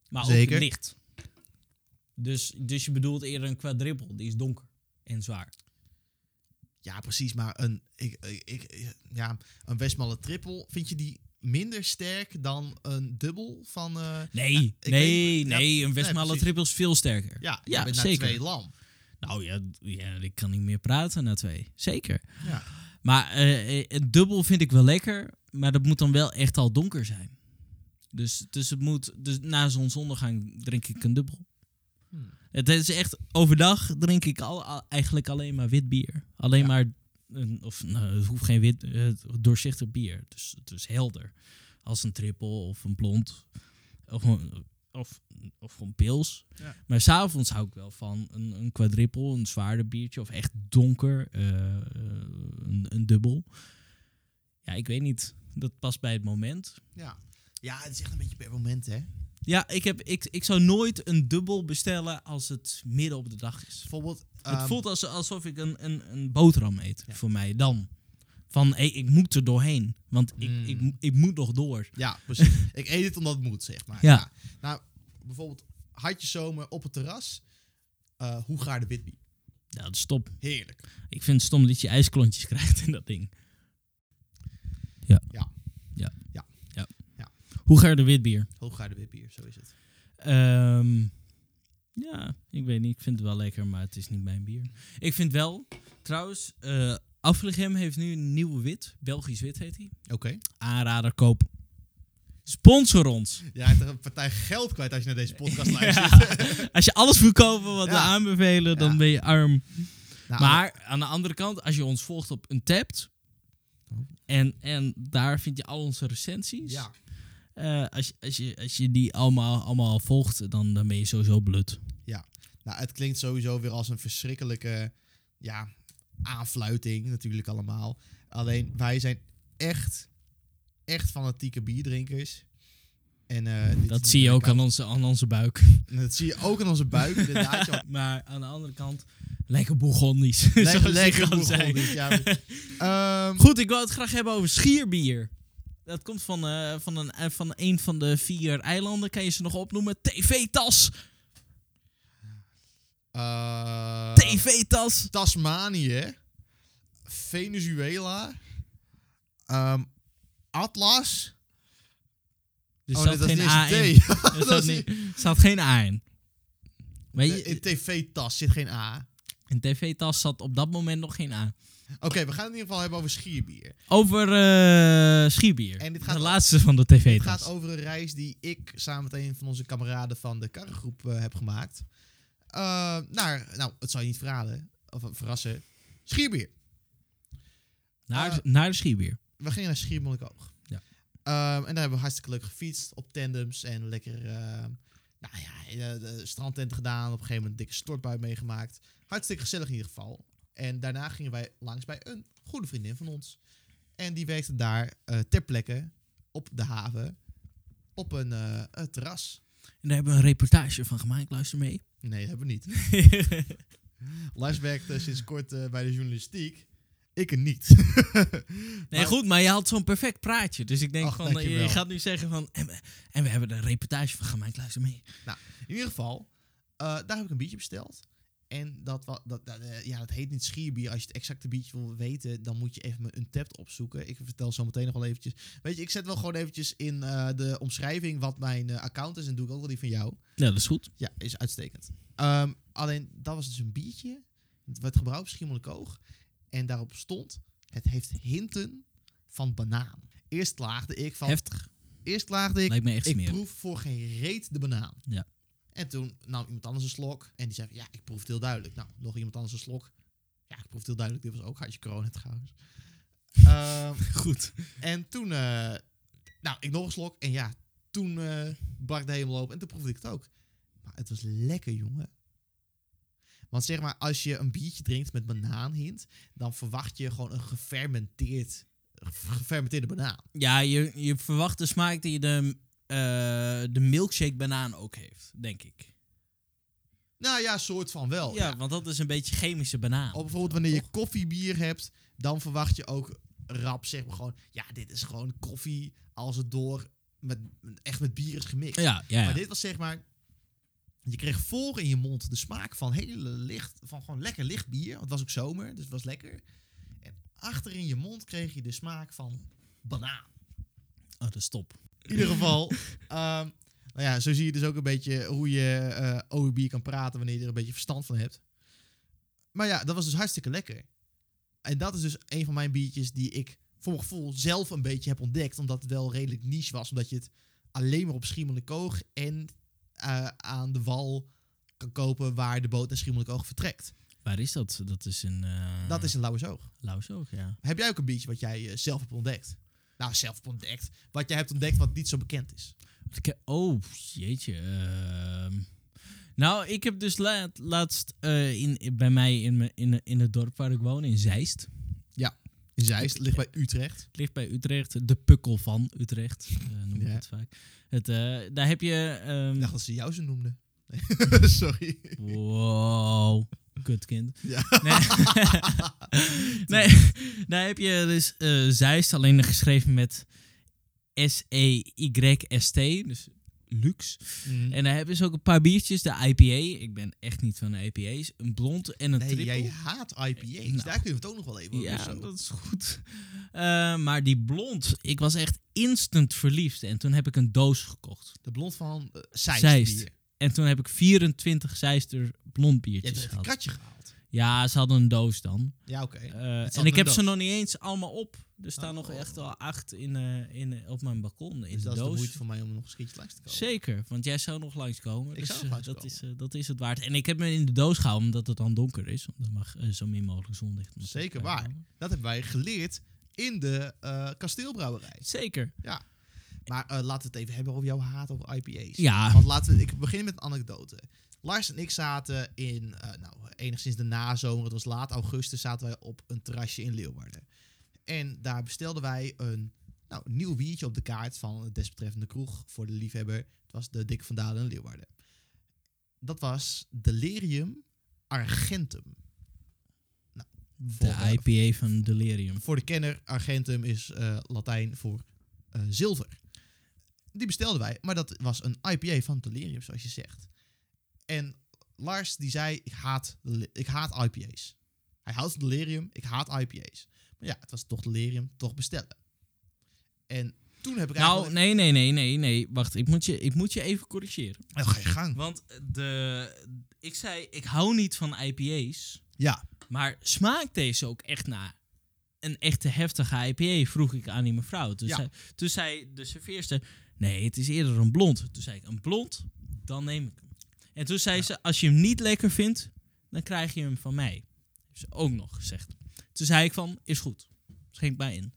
Maar Zeker. ook licht. Dus, dus je bedoelt eerder een quadruple, die is donker en zwaar. Ja, precies. Maar een, ik, ik, ja, een Westmalle triple, vind je die minder sterk dan een dubbel van... eh, Nee, nee, weet- ja, nee. Een Westmalle precies. triple is veel sterker. ja, Ja, bent zeker. twee lam. Nou ja, ik kan niet meer praten na twee. Zeker. Ja. Maar eh, een dubbel vind ik wel lekker, maar dat moet dan wel echt al donker zijn. Dus, dus het moet, dus na zonsondergang drink ik een dubbel. Hmm. Het is echt, overdag drink ik al, al- eigenlijk alleen maar wit bier. Alleen Ja. maar, een, of nou, het hoeft geen wit, doorzichtig bier. Dus het is helder. Als een triple of een blond. Of, een- of, of gewoon pils. Ja. Maar s'avonds hou ik wel van een, een quadruple, een zwaarder biertje. Of echt donker, eh, eh, een, een dubbel. Ja, ik weet niet. Dat past bij het moment. Ja. ja, het is echt een beetje per moment, hè. Ja, ik, heb, ik, ik zou nooit een dubbel bestellen als het midden op de dag is. Bijvoorbeeld... het ehm, voelt als, alsof ik een, een, een boterham eet, Ja. voor mij dan. Van, hé, ik moet er doorheen. Want ik, Mm. ik, ik moet nog door. Ja, precies. ik eet het omdat het moet, zeg maar. Ja. Nou, bijvoorbeeld hartje zomer op het terras. eh hoe gaar de witbier? Ja, dat is top. Heerlijk. Ik vind het stom dat je ijsklontjes krijgt in dat ding. Ja. Ja. Ja. Ja. ja. Ja. Hoe ga je de witbier? Hoe gaar de witbier, zo is het. Ehm, ja, ik weet niet. Ik vind het wel lekker, maar het is niet mijn bier. Ik vind wel, trouwens, Afligem heeft nu een nieuwe wit. Belgisch wit heet hij. Oké. Aanrader koop. Sponsor ons. Jij hebt een partij geld kwijt als je naar deze podcast luistert. Als je alles moet kopen wat we Ja. aanbevelen, dan Ja. ben je arm. Nou, Maar aan de andere kant, als je ons volgt op Untapped... Oh. En, en daar vind je al onze recensies. Ja. Eh, als, je, als, je, als je die allemaal, allemaal volgt, dan, dan ben je sowieso blut. Nou, het klinkt sowieso weer als een verschrikkelijke ja, aanfluiting natuurlijk allemaal. Alleen wij zijn echt, echt fanatieke bierdrinkers. En, eh, Dat zie je ook aan onze, aan onze buik. Dat zie je ook aan onze buik. inderdaad. maar aan de andere kant, lekker Bourgondisch. Lekker zei. Bourgondisch, ja. Ehm, Goed, ik wil het graag hebben over schierbier. Dat komt van, eh, van, een, eh, van een van de vier eilanden. Kan je ze nog opnoemen? TV-tas. eh, TV-tas. Tasmanië. Venezuela. ehm, Atlas. Er oh, nee, is geen A in. Er niet- er staat geen A in. Weet Nee, je, In tv-tas zit geen A. in TV-tas zat op dat moment nog geen A. Oké, we gaan het in ieder geval hebben over schierbier. Over eh schierbier. En dit gaat de laatste van de Het TV-tas. gaat over een reis die ik samen met een van onze kameraden van de karrengroep eh, heb gemaakt. Eh, naar, nou, het zal je niet verraden, of verrassen, schierbier. Naar, naar de schierbier. We gingen naar Schiermonnikoog. Ehm, en daar hebben we hartstikke leuk gefietst op tandems en lekker, ehm, nou ja, de, de strandtent gedaan. Op een gegeven moment een dikke stortbui meegemaakt. Hartstikke gezellig in ieder geval. En daarna gingen wij langs bij een goede vriendin van ons. En die werkte daar eh, ter plekke op de haven op een eh, een terras. En daar hebben we een reportage van gemaakt. Luister mee. Nee, dat hebben we niet. Lars werkt eh, sinds kort eh, bij de journalistiek. Ik niet. Nee, Maar- goed, maar je had zo'n perfect praatje. Dus ik denk Ach, van, eh, je gaat nu zeggen van... En we, en we hebben er een reportage van gemaakt. Luister mee. In ieder geval, eh, daar heb ik een biertje besteld. En dat, dat, dat, eh, ja, dat heet niet schierbier. Als je het exacte biertje wil weten, dan moet je even mijn Untapped opzoeken. Ik vertel zo meteen nog wel eventjes. Weet je, ik zet wel gewoon eventjes in de omschrijving wat mijn account is. En doe ik ook wel die van jou. Ja, dat is goed. Ja, is uitstekend. Ehm, alleen, dat was dus een biertje. Het werd gebrouwen op Schiermonnikoog. En daarop stond, het heeft hinten van banaan. Eerst klaagde ik van... Heftig. Eerst klaagde ik, me echt ik proef voor geen reet de banaan. Ja. En toen nam iemand anders een slok. En die zei, ja, ik proef het heel duidelijk. Nou, nog iemand anders een slok. Ja, ik proef het heel duidelijk. Dit was ook hartje corona trouwens. Ehm, Goed. en toen, eh, nou, ik nog een slok. En ja, toen eh, brak de hemel open. En toen proefde ik het ook. Maar het was lekker, jongen. Want zeg maar, als je een biertje drinkt met banaanhint, dan verwacht je gewoon een gefermenteerd, gefermenteerde banaan. Ja, je, je verwacht de smaak die de, eh, de milkshake banaan ook heeft, denk ik. Nou ja, soort van wel. Ja, want dat is een beetje chemische banaan. Of bijvoorbeeld wanneer je koffiebier hebt, dan verwacht je ook rap, zeg maar gewoon, ja, dit is gewoon koffie als het door met, echt met bier is gemixt. Ja, ja, Maar dit was zeg maar, je kreeg voor in je mond de smaak van hele licht, van gewoon lekker licht bier. Het was ook zomer, dus het was lekker. En achter in je mond kreeg je de smaak van banaan. Oh, dat is top. In ieder geval, ehm, nou ja, zo zie je dus ook een beetje hoe je eh over bier kan praten wanneer je er een beetje verstand van hebt. Maar ja, dat was dus hartstikke lekker. En dat is dus een van mijn biertjes die ik voor mijn gevoel zelf een beetje heb ontdekt. Omdat het wel redelijk niche was. Omdat je het alleen maar op Schiermonnikoog en eh, aan de wal kan kopen waar de boot naar Schiermonnikoog vertrekt. Waar is dat? Dat is een... eh Dat is een Lauwersoog. Lauwersoog, ja. Heb jij ook een biertje wat jij eh, zelf hebt ontdekt? Nou, zelf hebt ontdekt. Wat jij hebt ontdekt wat niet zo bekend is. Oh, jeetje. ehm. nou, ik heb dus laat, laatst in, bij mij in, in, in het dorp waar ik woon, in Zeist. Zeist, ligt bij Utrecht. Het ligt bij Utrecht, de pukkel van Utrecht, eh, noem ik Ja. het vaak. Het, eh, daar heb je... ehm, Ik dacht dat ze jou zo noemden. Nee. Sorry. Wow, kut kind. Ja. Nee, nee daar heb je dus eh Zeist alleen geschreven met S-E-Y-S-T, dus luxe. En En daar hebben ze ook een paar biertjes, de IPA. Ik ben echt niet van de IPA's. Een blond en een nee, triple. jij haat IPA's. Nou. Daar kunnen we het ook nog wel even over. Ja, zo. dat is goed. Eh, maar die blond, ik was echt instant verliefd. En toen heb ik een doos gekocht. De blond van uh, Zeist. En toen heb ik 24 Zeister blond Je hebt biertjes een gehad. kratje gehaald. Ja, ze hadden een doos dan. Ja, oké. Eh, en ik heb ze nog niet eens allemaal op. Er staan Oh. nog echt al acht in, eh, in, eh, op mijn balkon in dus de dat is de moeite voor mij om nog een keertje langs te komen. Zeker, want jij zou nog langskomen. Ik dus, zou nog dat, is, dat is het waard. En ik heb me in de doos gehouden omdat het dan donker is. Want dat mag zo min mogelijk zonlicht. Zeker waar. Dat hebben wij geleerd in de kasteelbrouwerij. Zeker. Ja. Maar laten we het even hebben over jouw haat over IPA's. Ja. Want laten we, ik begin met een anekdote. Lars en ik zaten in, eh, nou, enigszins de nazomer, het was laat augustus, zaten wij op een terrasje in Leeuwarden. En daar bestelden wij een nou, nieuw biertje op de kaart van het desbetreffende kroeg voor de liefhebber. Het was de Dik van Dalen in Leeuwarden. Dat was Delirium Argentum. voor, De IPA van Delirium. Voor de kenner, Argentum is eh, Latijn voor eh, zilver. Die bestelden wij, maar dat was een IPA van Delirium, zoals je zegt. En Lars die zei, ik haat, ik haat IPA's. Hij houdt van Delirium, ik haat IPA's. Maar ja, het was toch Delirium, toch bestellen. En toen heb ik Nou, nee, nee, nee, nee, nee. Wacht, ik moet je, ik moet je even corrigeren. Oh, ga je gang. Want de, ik zei, ik hou niet van IPA's. Ja, Maar smaakt deze ook echt naar een echte heftige IPA? Vroeg ik aan die mevrouw. Toen, Ja. zei, toen zei de serveerster, nee, het is eerder een blond. Toen zei ik, een blond? Dan neem ik hem. En toen zei ze, als je hem niet lekker vindt, dan krijg je hem van mij. Heeft ze ook nog gezegd. Toen zei ik van, is goed. Schenk mij in.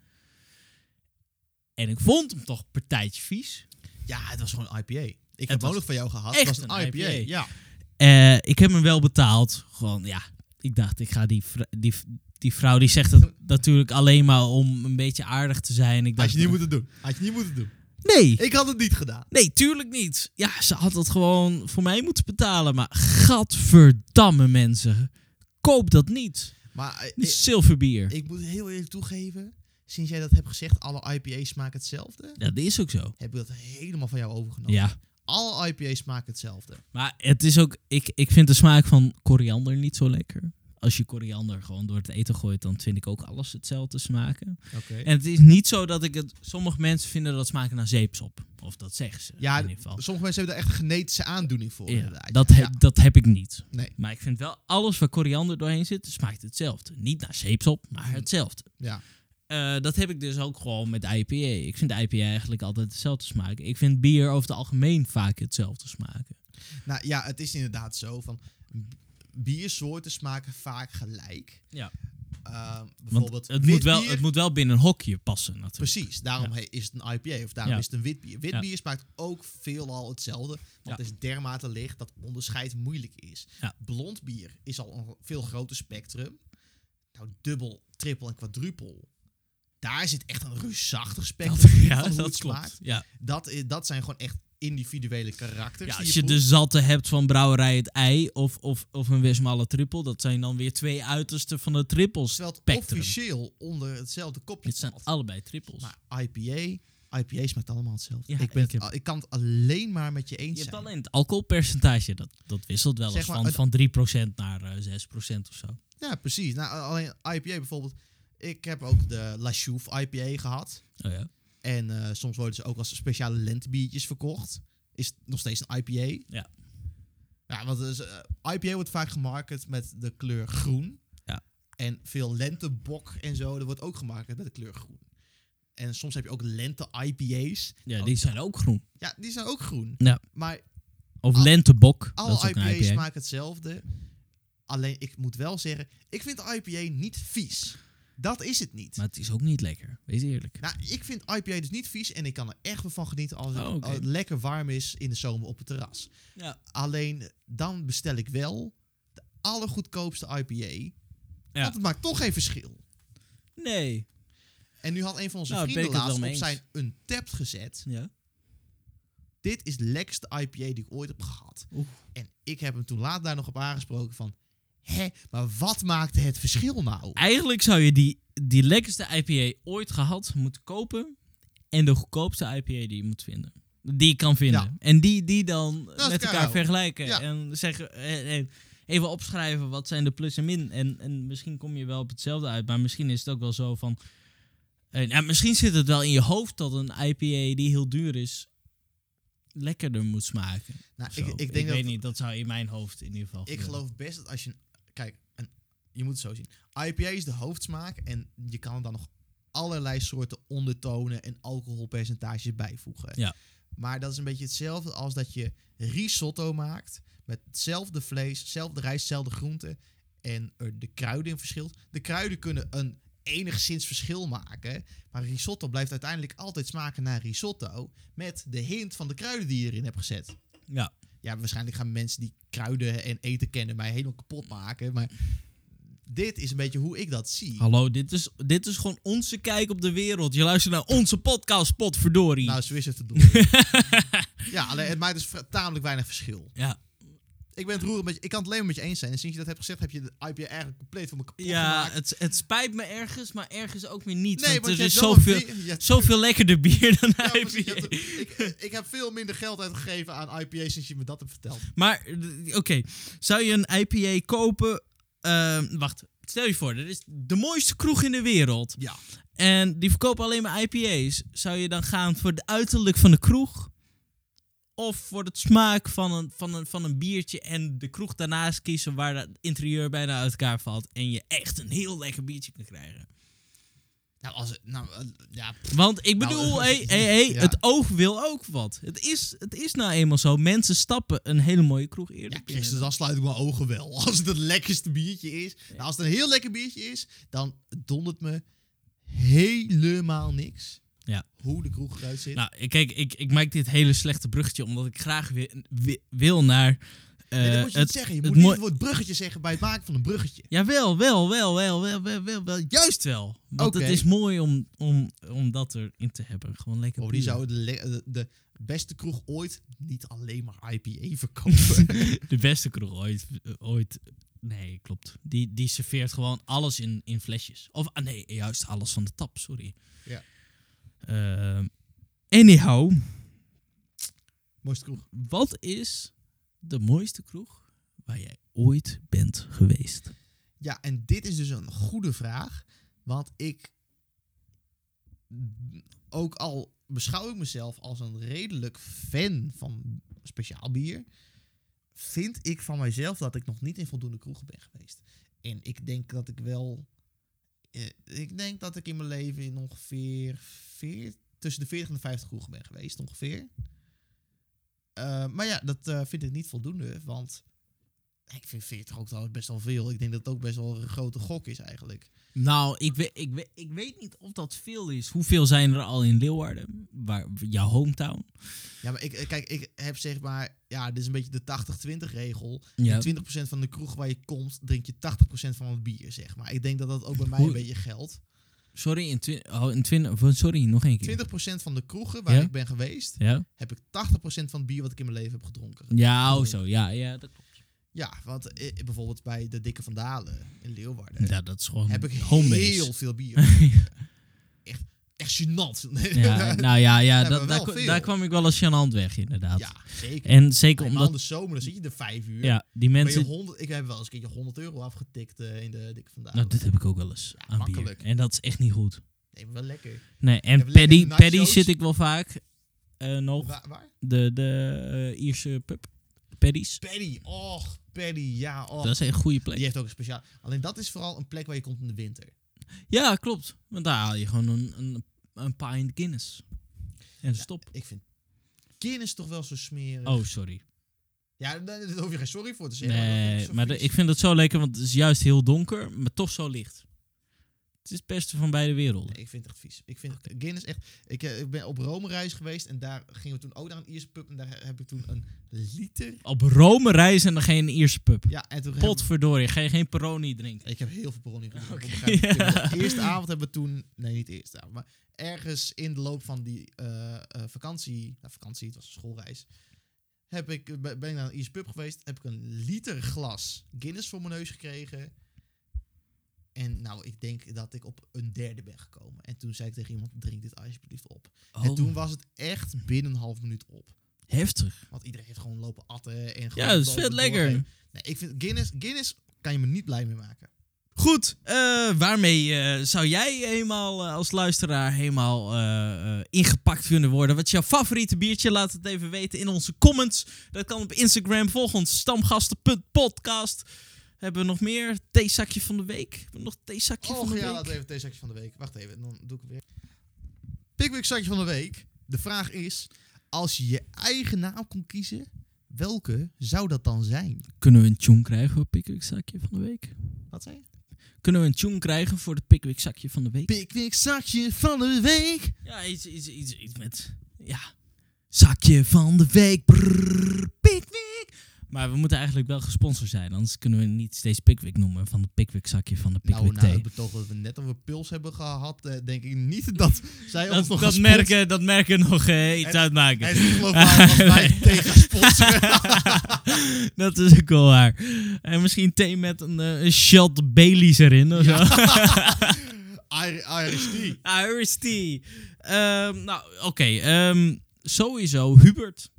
En ik vond hem toch partijtje vies. ja, het was gewoon een IPA. Ik heb ook nog van jou gehad. echt Het was een, een IPA. IPA. Ja. Eh, ik heb hem wel betaald. Gewoon, ja. Ik dacht, ik ga die, die, die vrouw, die zegt het natuurlijk alleen maar om een beetje aardig te zijn. Ik Had dacht, je niet moeten doen. Had je niet moeten doen. Nee, Ik had het niet gedaan. nee, tuurlijk niet. Ja, ze had het gewoon voor mij moeten betalen. Maar gadverdamme mensen, koop dat niet. Maar eh, Niet ik, zilverbier. ik moet heel eerlijk toegeven, sinds jij dat hebt gezegd, alle IPA's smaken hetzelfde, Ja, dat is ook zo. heb ik dat helemaal van jou overgenomen. Ja, Alle IPA's smaken hetzelfde. maar het is ook, ik, ik vind de smaak van koriander niet zo lekker. Als je koriander gewoon door het eten gooit, dan vind ik ook alles hetzelfde smaken. Oké. En het is niet zo dat ik het... Sommige mensen vinden dat smaken naar zeepsop. Of dat zeggen ze Ja, in ieder geval. sommige mensen hebben daar echt genetische aandoening voor. Ja, dat, he- Ja. dat heb ik niet. Nee. Maar ik vind wel, alles waar koriander doorheen zit, smaakt hetzelfde. Niet naar zeepsop, maar Mhm. hetzelfde. Ja. Eh, dat heb ik dus ook gewoon met IPA. Ik vind IPA eigenlijk altijd hetzelfde smaken. Ik vind bier over het algemeen vaak hetzelfde smaken. Nou ja, het is inderdaad zo van biersoorten smaken vaak gelijk. Ja. Ehm, Want bijvoorbeeld het moet, wel, het moet wel binnen een hokje passen natuurlijk. Precies, daarom Ja. is het een IPA of daarom Ja. is het een wit bier. Wit Ja. bier smaakt ook veelal hetzelfde, want het is dermate licht dat onderscheid moeilijk is. Ja. Blond bier is al een veel groter spectrum. Nou, dubbel, triple en quadruple. Daar zit echt een reusachtig spectrum Dat, in van hoe dat het klopt. smaakt. Ja. Dat, is, dat zijn gewoon echt individuele karakters. Ja, als je de zatte hebt van brouwerij het ei of, of, of een Westmalle triple, dat zijn dan weer twee uitersten van de trippels. Terwijl het officieel onder hetzelfde kopje Dit zijn valt. allebei trippels. Maar IPA, IPA smaakt allemaal hetzelfde. Ja, ik, ben ik het heb- ik kan het alleen maar met je eens je hebt zijn. alleen het alcoholpercentage, dat, dat wisselt wel Zeg eens maar, van, het- van 3% naar eh 6% of zo. Ja, precies. Nou, alleen IPA bijvoorbeeld. Ik heb ook de La Chouffe IPA gehad. Oh ja. En eh, soms worden ze ook als speciale lentebiertjes verkocht. Is het nog steeds een IPA. Ja. Ja, want dus, eh, IPA wordt vaak gemarket met de kleur groen. Ja. En veel lentebok en zo, dat wordt ook gemarket met de kleur groen. En soms heb je ook lente-IPA's. Ja, die zijn ook groen. Ja, die zijn ook groen. Ja. Maar Of Al- lentebok. dat alle is ook een IPA's IPA. smaken hetzelfde. Alleen, ik moet wel zeggen, ik vind IPA niet vies. Dat is het niet. Maar het is ook niet lekker. Wees eerlijk. Nou, ik vind IPA dus niet vies en ik kan er echt wel van genieten als het Oh, als het lekker warm is in de zomer op het terras. Ja. Alleen dan bestel ik wel de allergoedkoopste IPA. Ja. Want het maakt toch geen verschil. Nee. En nu had een van onze Nou, vrienden laatst op mee zijn Untapped gezet. Ja. Dit is de lekkerste IPA die ik ooit heb gehad. En ik heb hem toen laat daar nog op aangesproken van... Hé, maar wat maakte het verschil nou? Eigenlijk zou je die, die lekkerste IPA ooit gehad moeten kopen. En de goedkoopste IPA die je moet vinden. Die je kan vinden. Ja. En die, die dan met elkaar vergelijken. Ja. En zeggen, en, en even opschrijven wat zijn de plus en min. En, en misschien kom je wel op hetzelfde uit. Maar misschien is het ook wel zo van... Ja, misschien zit het wel in je hoofd dat een IPA die heel duur is... lekkerder moet smaken. Nou, ik, ik denk dat weet niet, dat zou in mijn hoofd in ieder geval Ik gebeuren. geloof best dat als je... Kijk, een, je moet het zo zien. IPA is de hoofdsmaak en je kan er dan nog allerlei soorten ondertonen en alcoholpercentages bijvoegen. Ja. Maar dat is een beetje hetzelfde als dat je risotto maakt met hetzelfde vlees, hetzelfde rijst, hetzelfde groenten en er de kruiden in verschilt. De kruiden kunnen een enigszins verschil maken. Maar risotto blijft uiteindelijk altijd smaken naar risotto. Met de hint van de kruiden die je erin hebt gezet. Ja. Ja, waarschijnlijk gaan mensen die kruiden en eten kennen mij helemaal kapot maken. Maar dit is een beetje hoe ik dat zie. Hallo, dit is, dit is gewoon onze kijk op de wereld. Je luistert naar onze podcast, potverdorie. Nou, zo is het te doen. ja, alleen het maakt dus tamelijk weinig verschil. ja. Ik ben het roerend met je, ik kan het alleen maar met je eens zijn. En sinds je dat hebt gezegd, heb je de IPA eigenlijk compleet voor me kapot Ja, gemaakt. het, het spijt me ergens, maar ergens ook weer niet. Nee, want, er is zoveel, bier- zoveel lekkerder bier dan Ja, precies, IPA. ik, ik heb veel minder geld uitgegeven aan IPA sinds je me dat hebt verteld. Maar, oké, zou je een IPA kopen? Ehm, wacht, stel je voor, er is de mooiste kroeg in de wereld. Ja. En die verkopen alleen maar IPA's. Zou je dan gaan voor het uiterlijk van de kroeg? Of voor het smaak van een, van, een, van een biertje en de kroeg daarnaast kiezen waar het interieur bijna uit elkaar valt en je echt een heel lekker biertje kan krijgen? Nou, als het, nou, eh, ja, Want ik Nou, bedoel, eh, hey, hey, hey, ja. het oog wil ook wat. Het is, het is nou eenmaal zo. Mensen stappen een hele mooie kroeg eerder ja, binnen. Christus, dan sluit ik mijn ogen wel. Als het het lekkerste biertje is. Nou, als het een heel lekker biertje is, dan dondert me helemaal niks. Ja. Hoe de kroeg eruit zit. Nou, ik- kijk, ik, ik maak dit hele slechte bruggetje omdat ik graag wi- wil naar. eh, nee, dat moet je het, niet zeggen. Je moet niet het woord bruggetje zeggen bij het maken van een bruggetje. Jawel, wel, wel, wel, wel, wel, wel, wel. Juist wel. Want het is mooi om, om, om dat erin te hebben. Gewoon lekker. Of die zou de, le- de, de beste kroeg ooit niet alleen maar IPA verkopen. De beste kroeg ooit. eh, ooit nee, klopt. Die, die serveert gewoon alles in, in flesjes. Of ah, nee, juist alles van de tap, sorry. Ja. Ehm, anyhow, Mooiste kroeg. wat is de mooiste kroeg waar jij ooit bent geweest? Ja, en dit is dus een goede vraag. Want ik. Ook al beschouw ik mezelf als een redelijk fan van speciaal bier. Vind ik van mijzelf dat ik nog niet in voldoende kroegen ben geweest. En ik denk dat ik wel. Eh, Ik denk dat ik in mijn leven in ongeveer veer, tussen de 40 en de 50 kroegen ben geweest, ongeveer. Eh, maar ja, dat eh, vind ik niet voldoende. Want ik vind 40 ook trouwens best wel veel. Ik denk dat het ook best wel een grote gok is eigenlijk. Nou, ik weet, ik, weet, ik weet niet of dat veel is. Hoeveel zijn er al in Leeuwarden? Waar, jouw hometown? Ja, maar ik, eh, kijk, ik heb zeg maar... Ja, dit is een beetje de 80-20 regel. Ja. In 20% van de kroeg waar je komt, drink je 80% van het bier, zeg maar. Ik denk dat dat ook bij mij Hoe- een beetje geldt. Sorry, in, oh, in twin- oh, sorry, nog één keer. 20% van de kroegen waar Ja? ik ben geweest, Ja? heb ik 80% van het bier wat ik in mijn leven heb gedronken. Ja, oh zo. Ja, ja, dat klopt. Ja, want eh, bijvoorbeeld bij de Dikke van Dalen in Leeuwarden Ja, dat is gewoon heb ik homebase. heel veel bier. echt, echt gênant. Ja, nou ja, ja dat, daar, daar kwam ik wel als gênant weg, inderdaad. ja, zeker. En zeker omdat, in de zomer, dan zit je er vijf uur. ja, die Ben je mensen... 100, ik heb wel eens een keertje 100 euro afgetikt eh, in de dikke vandaag. Nou, dit heb ik ook wel eens Ja, aan makkelijk. bier. En dat is echt niet goed. Nee, maar wel lekker. Nee, en lekker Paddy, nachos. Paddy zit ik wel vaak eh, nog. Waar? waar? De, de eh, Ierse pub. Paddy's. Paddy, och, Paddy, ja. Dat is een goede plek. Die heeft ook een speciaal. Alleen dat is vooral een plek waar je komt in de winter. Ja, klopt. Want daar haal je gewoon een, een, een pint Guinness. En stop. Ik vind Guinness toch wel zo smerig. Oh, sorry. Ja, daar hoef je geen sorry voor te zeggen. Nee, maar de- ik vind het zo lekker, want het is juist heel donker, maar toch zo licht. Het is het beste van beide werelden. Nee, ik vind het echt vies. Ik vind Guinness echt... Ik, eh, ik ben op Rome reis geweest en daar gingen we toen ook naar een Ierse pub. En daar heb ik toen een liter... Op Rome reizen en dan geen Ierse pub. Ja, en toen Potverdorie, ga je geen Peroni drinken. Ik heb heel veel Peroni gedronken. De eerste avond hebben we toen... Nee, niet de eerste avond. Maar ergens in de loop van die eh, eh, vakantie... Nou, vakantie, het was een schoolreis. Heb ik, ben ben ik naar een Ierse pub geweest. Heb ik een liter glas Guinness voor mijn neus gekregen. En nou, ik denk dat ik op een derde ben gekomen. En toen zei ik tegen iemand, drink dit alsjeblieft op. En Oh, toen was het echt binnen een half minuut op. heftig. Want iedereen heeft gewoon lopen atten. En gewoon Ja, dat is vet lekker. Nee, ik vind Guinness, Guinness kan je me niet blij mee maken. Goed, eh, waarmee eh, zou jij eenmaal eh, als luisteraar helemaal ingepakt kunnen worden? Wat is jouw favoriete biertje? Laat het even weten in onze comments. Dat kan op Instagram. Volg ons stamgasten.podcast. Hebben we nog meer? Theezakje van de week? Hebben we nog theezakje van Oh de ja, week? laten we even theezakje van de week. Wacht even, dan doe ik het weer. Pickwick zakje van de week. De vraag is, als je je eigen naam kon kiezen, welke zou dat dan zijn? Kunnen we een tune krijgen op Pickwick zakje van de week? Wat zei je? Kunnen we een tune krijgen voor het Pickwick zakje van de week? Pickwick zakje van de week. Ja, iets, iets, iets, iets met. Ja. Zakje van de week. Brrr, Pickwick. Maar we moeten eigenlijk wel gesponsord zijn. Anders kunnen we niet steeds Pickwick noemen. Van de Pickwick zakje van de Nou, Pickwick na thee. het betoog dat we net over pils hebben gehad, eh, denk ik niet dat zij ons nog dat, merken, dat merken nog eh, iets uitmaken. Niet geloofwaardig als wij tegen sponsoren. dat is ook wel waar. En misschien thee met een, eh, shot Baileys erin of zo. Ir- Irish tea. Irish tea. Ehm, nou, oké. ehm, sowieso Hubert.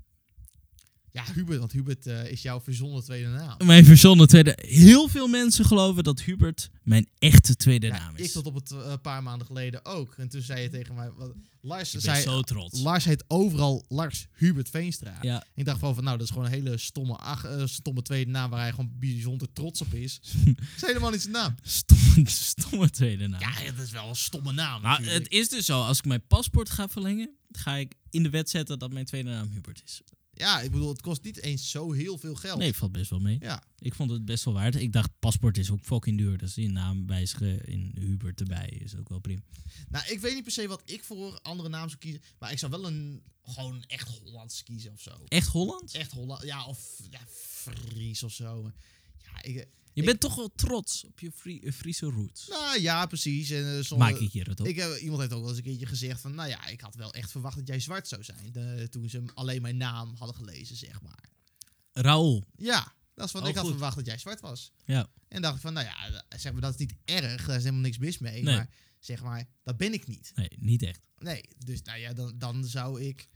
Ja, Hubert, want Hubert eh, is jouw verzonnen tweede naam. Mijn verzonnen tweede. Heel veel mensen geloven dat Hubert mijn echte tweede Ja, naam is. ik tot op het eh, paar maanden geleden ook. En toen zei je tegen mij, wat, Lars zei, zo trots. Lars heet overal Lars Hubert Veenstra. Ja. Ik dacht van, van, nou, dat is gewoon een hele stomme, ach, eh, stomme tweede naam waar hij gewoon bijzonder trots op is. dat is helemaal niet zijn naam. Stomme, stomme tweede naam. Ja, dat is wel een stomme naam nou, het is dus zo. Als ik mijn paspoort ga verlengen, ga ik in de wet zetten dat mijn tweede naam Hubert is. Ja, ik bedoel, het kost niet eens zo heel veel geld. Nee, valt best wel mee. Ja, Ik vond het best wel waard. Ik dacht, paspoort is ook fucking duur. Dus die naam wijzigen in Hubert erbij is ook wel prima. nou, ik weet niet per se wat ik voor andere naam zou kiezen. Maar ik zou wel een, gewoon echt Hollands kiezen of zo. Echt Holland? Echt Holland, ja, of ja, Fries of zo. Ja, ik, Je Ik- bent toch wel trots op je eh, Friese roots. nou ja, precies. En, eh, sommige- Maak ik hier het op. Ik heb, iemand heeft ook wel eens een keertje gezegd van, nou ja, ik had wel echt verwacht dat jij zwart zou zijn. De- toen ze alleen mijn naam hadden gelezen, zeg maar. Raoul. Ja, dat is wat Oh, ik had verwacht dat jij zwart was. Ja. En dacht ik van, nou ja, eh, zeg maar, dat is niet erg. Daar is helemaal niks mis mee. Nee. Maar zeg maar, dat ben ik niet. Nee, niet echt. Nee, dus nou ja, dan, dan zou ik...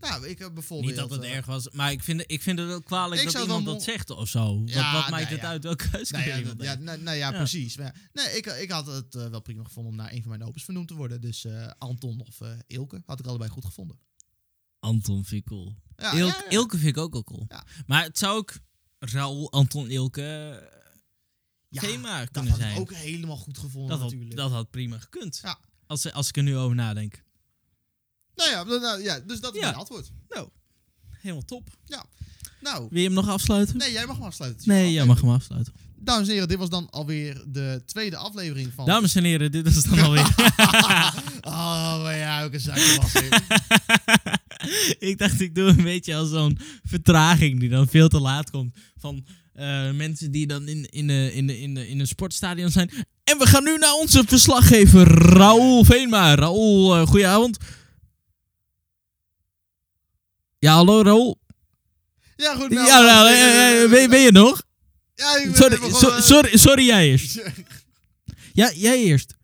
Nou, ik heb bijvoorbeeld... Niet dat het eh, erg was. Maar ik vind, ik vind het ook kwalijk Ik dat iemand wel dat zegt of zo. Wat, Ja, wat maakt nou het ja. uit welke Nou huiskleur ja, nou, nou ja, precies. Maar, nee, ik, ik had het eh, wel prima gevonden om naar een van mijn opens vernoemd te worden. Dus eh, Anton of Ilke had ik allebei goed gevonden. Anton vind ik cool. Ilke. Ilke vind ik ook wel cool. Maar het zou ook Raoul, Anton, Ilke eh, Ja, thema dat kunnen had ik zijn. ook helemaal goed gevonden dat, had, natuurlijk. dat had prima gekund. Als, als ik er nu over nadenk. Nou ja, nou, nou, ja, dus dat is Ja. mijn antwoord. Helemaal top. Nou, Wil je hem nog afsluiten? nee, jij mag hem afsluiten. Nee, jij mag hem afsluiten. Dames en heren, dit was dan alweer de tweede aflevering van... Dames en heren, dit is dan alweer. oh, maar ja, ook een zakje was ik dacht, ik doe een beetje als zo'n vertraging die dan veel te laat komt. Van eh, mensen die dan in, in, de, in, de, in, de, in een sportstadion zijn. En we gaan nu naar onze verslaggever Raoul Veenma. Raoul, uh, goedenavond. Ja, hallo Raoul. Ja, goed. Nou, ja, nou, en eh, eh, ben, ben je nog? Ja, ik ben Sorry, so- eh, sorry, sorry, jij eerst. Ja, jij eerst.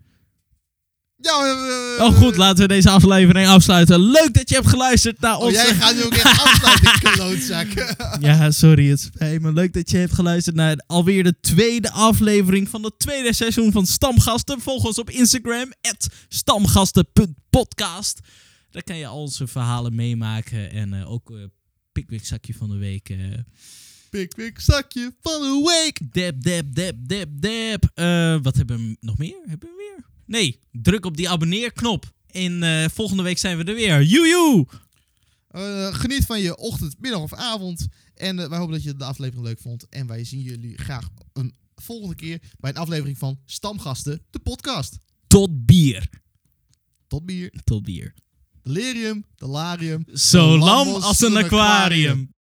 Ja, Oh goed, laten we deze aflevering afsluiten. Leuk dat je hebt geluisterd naar Oh, onze... jij gaat nu ook echt afsluiten, klootzak. Ja, sorry, het spijt me. Leuk dat je hebt geluisterd naar alweer de tweede aflevering van het tweede seizoen van Stamgasten. Volg ons op Instagram, stamgasten.podcast. Daar kan je al onze verhalen meemaken en eh, ook eh Pickwick zakje van de week. eh Pickwick zakje van de week. dab, dab, dab, dab. Eh, wat hebben we nog meer? Hebben we meer? Nee, druk op die abonneerknop. En volgende week zijn we er weer. Joejoe! Geniet van je ochtend, middag of avond. En wij hopen dat je de aflevering leuk vond. En wij zien jullie graag een volgende keer bij een aflevering van Stamgasten, de podcast. Tot bier. Tot bier. Tot bier. Delirium, delarium. Zo lam als een aquarium.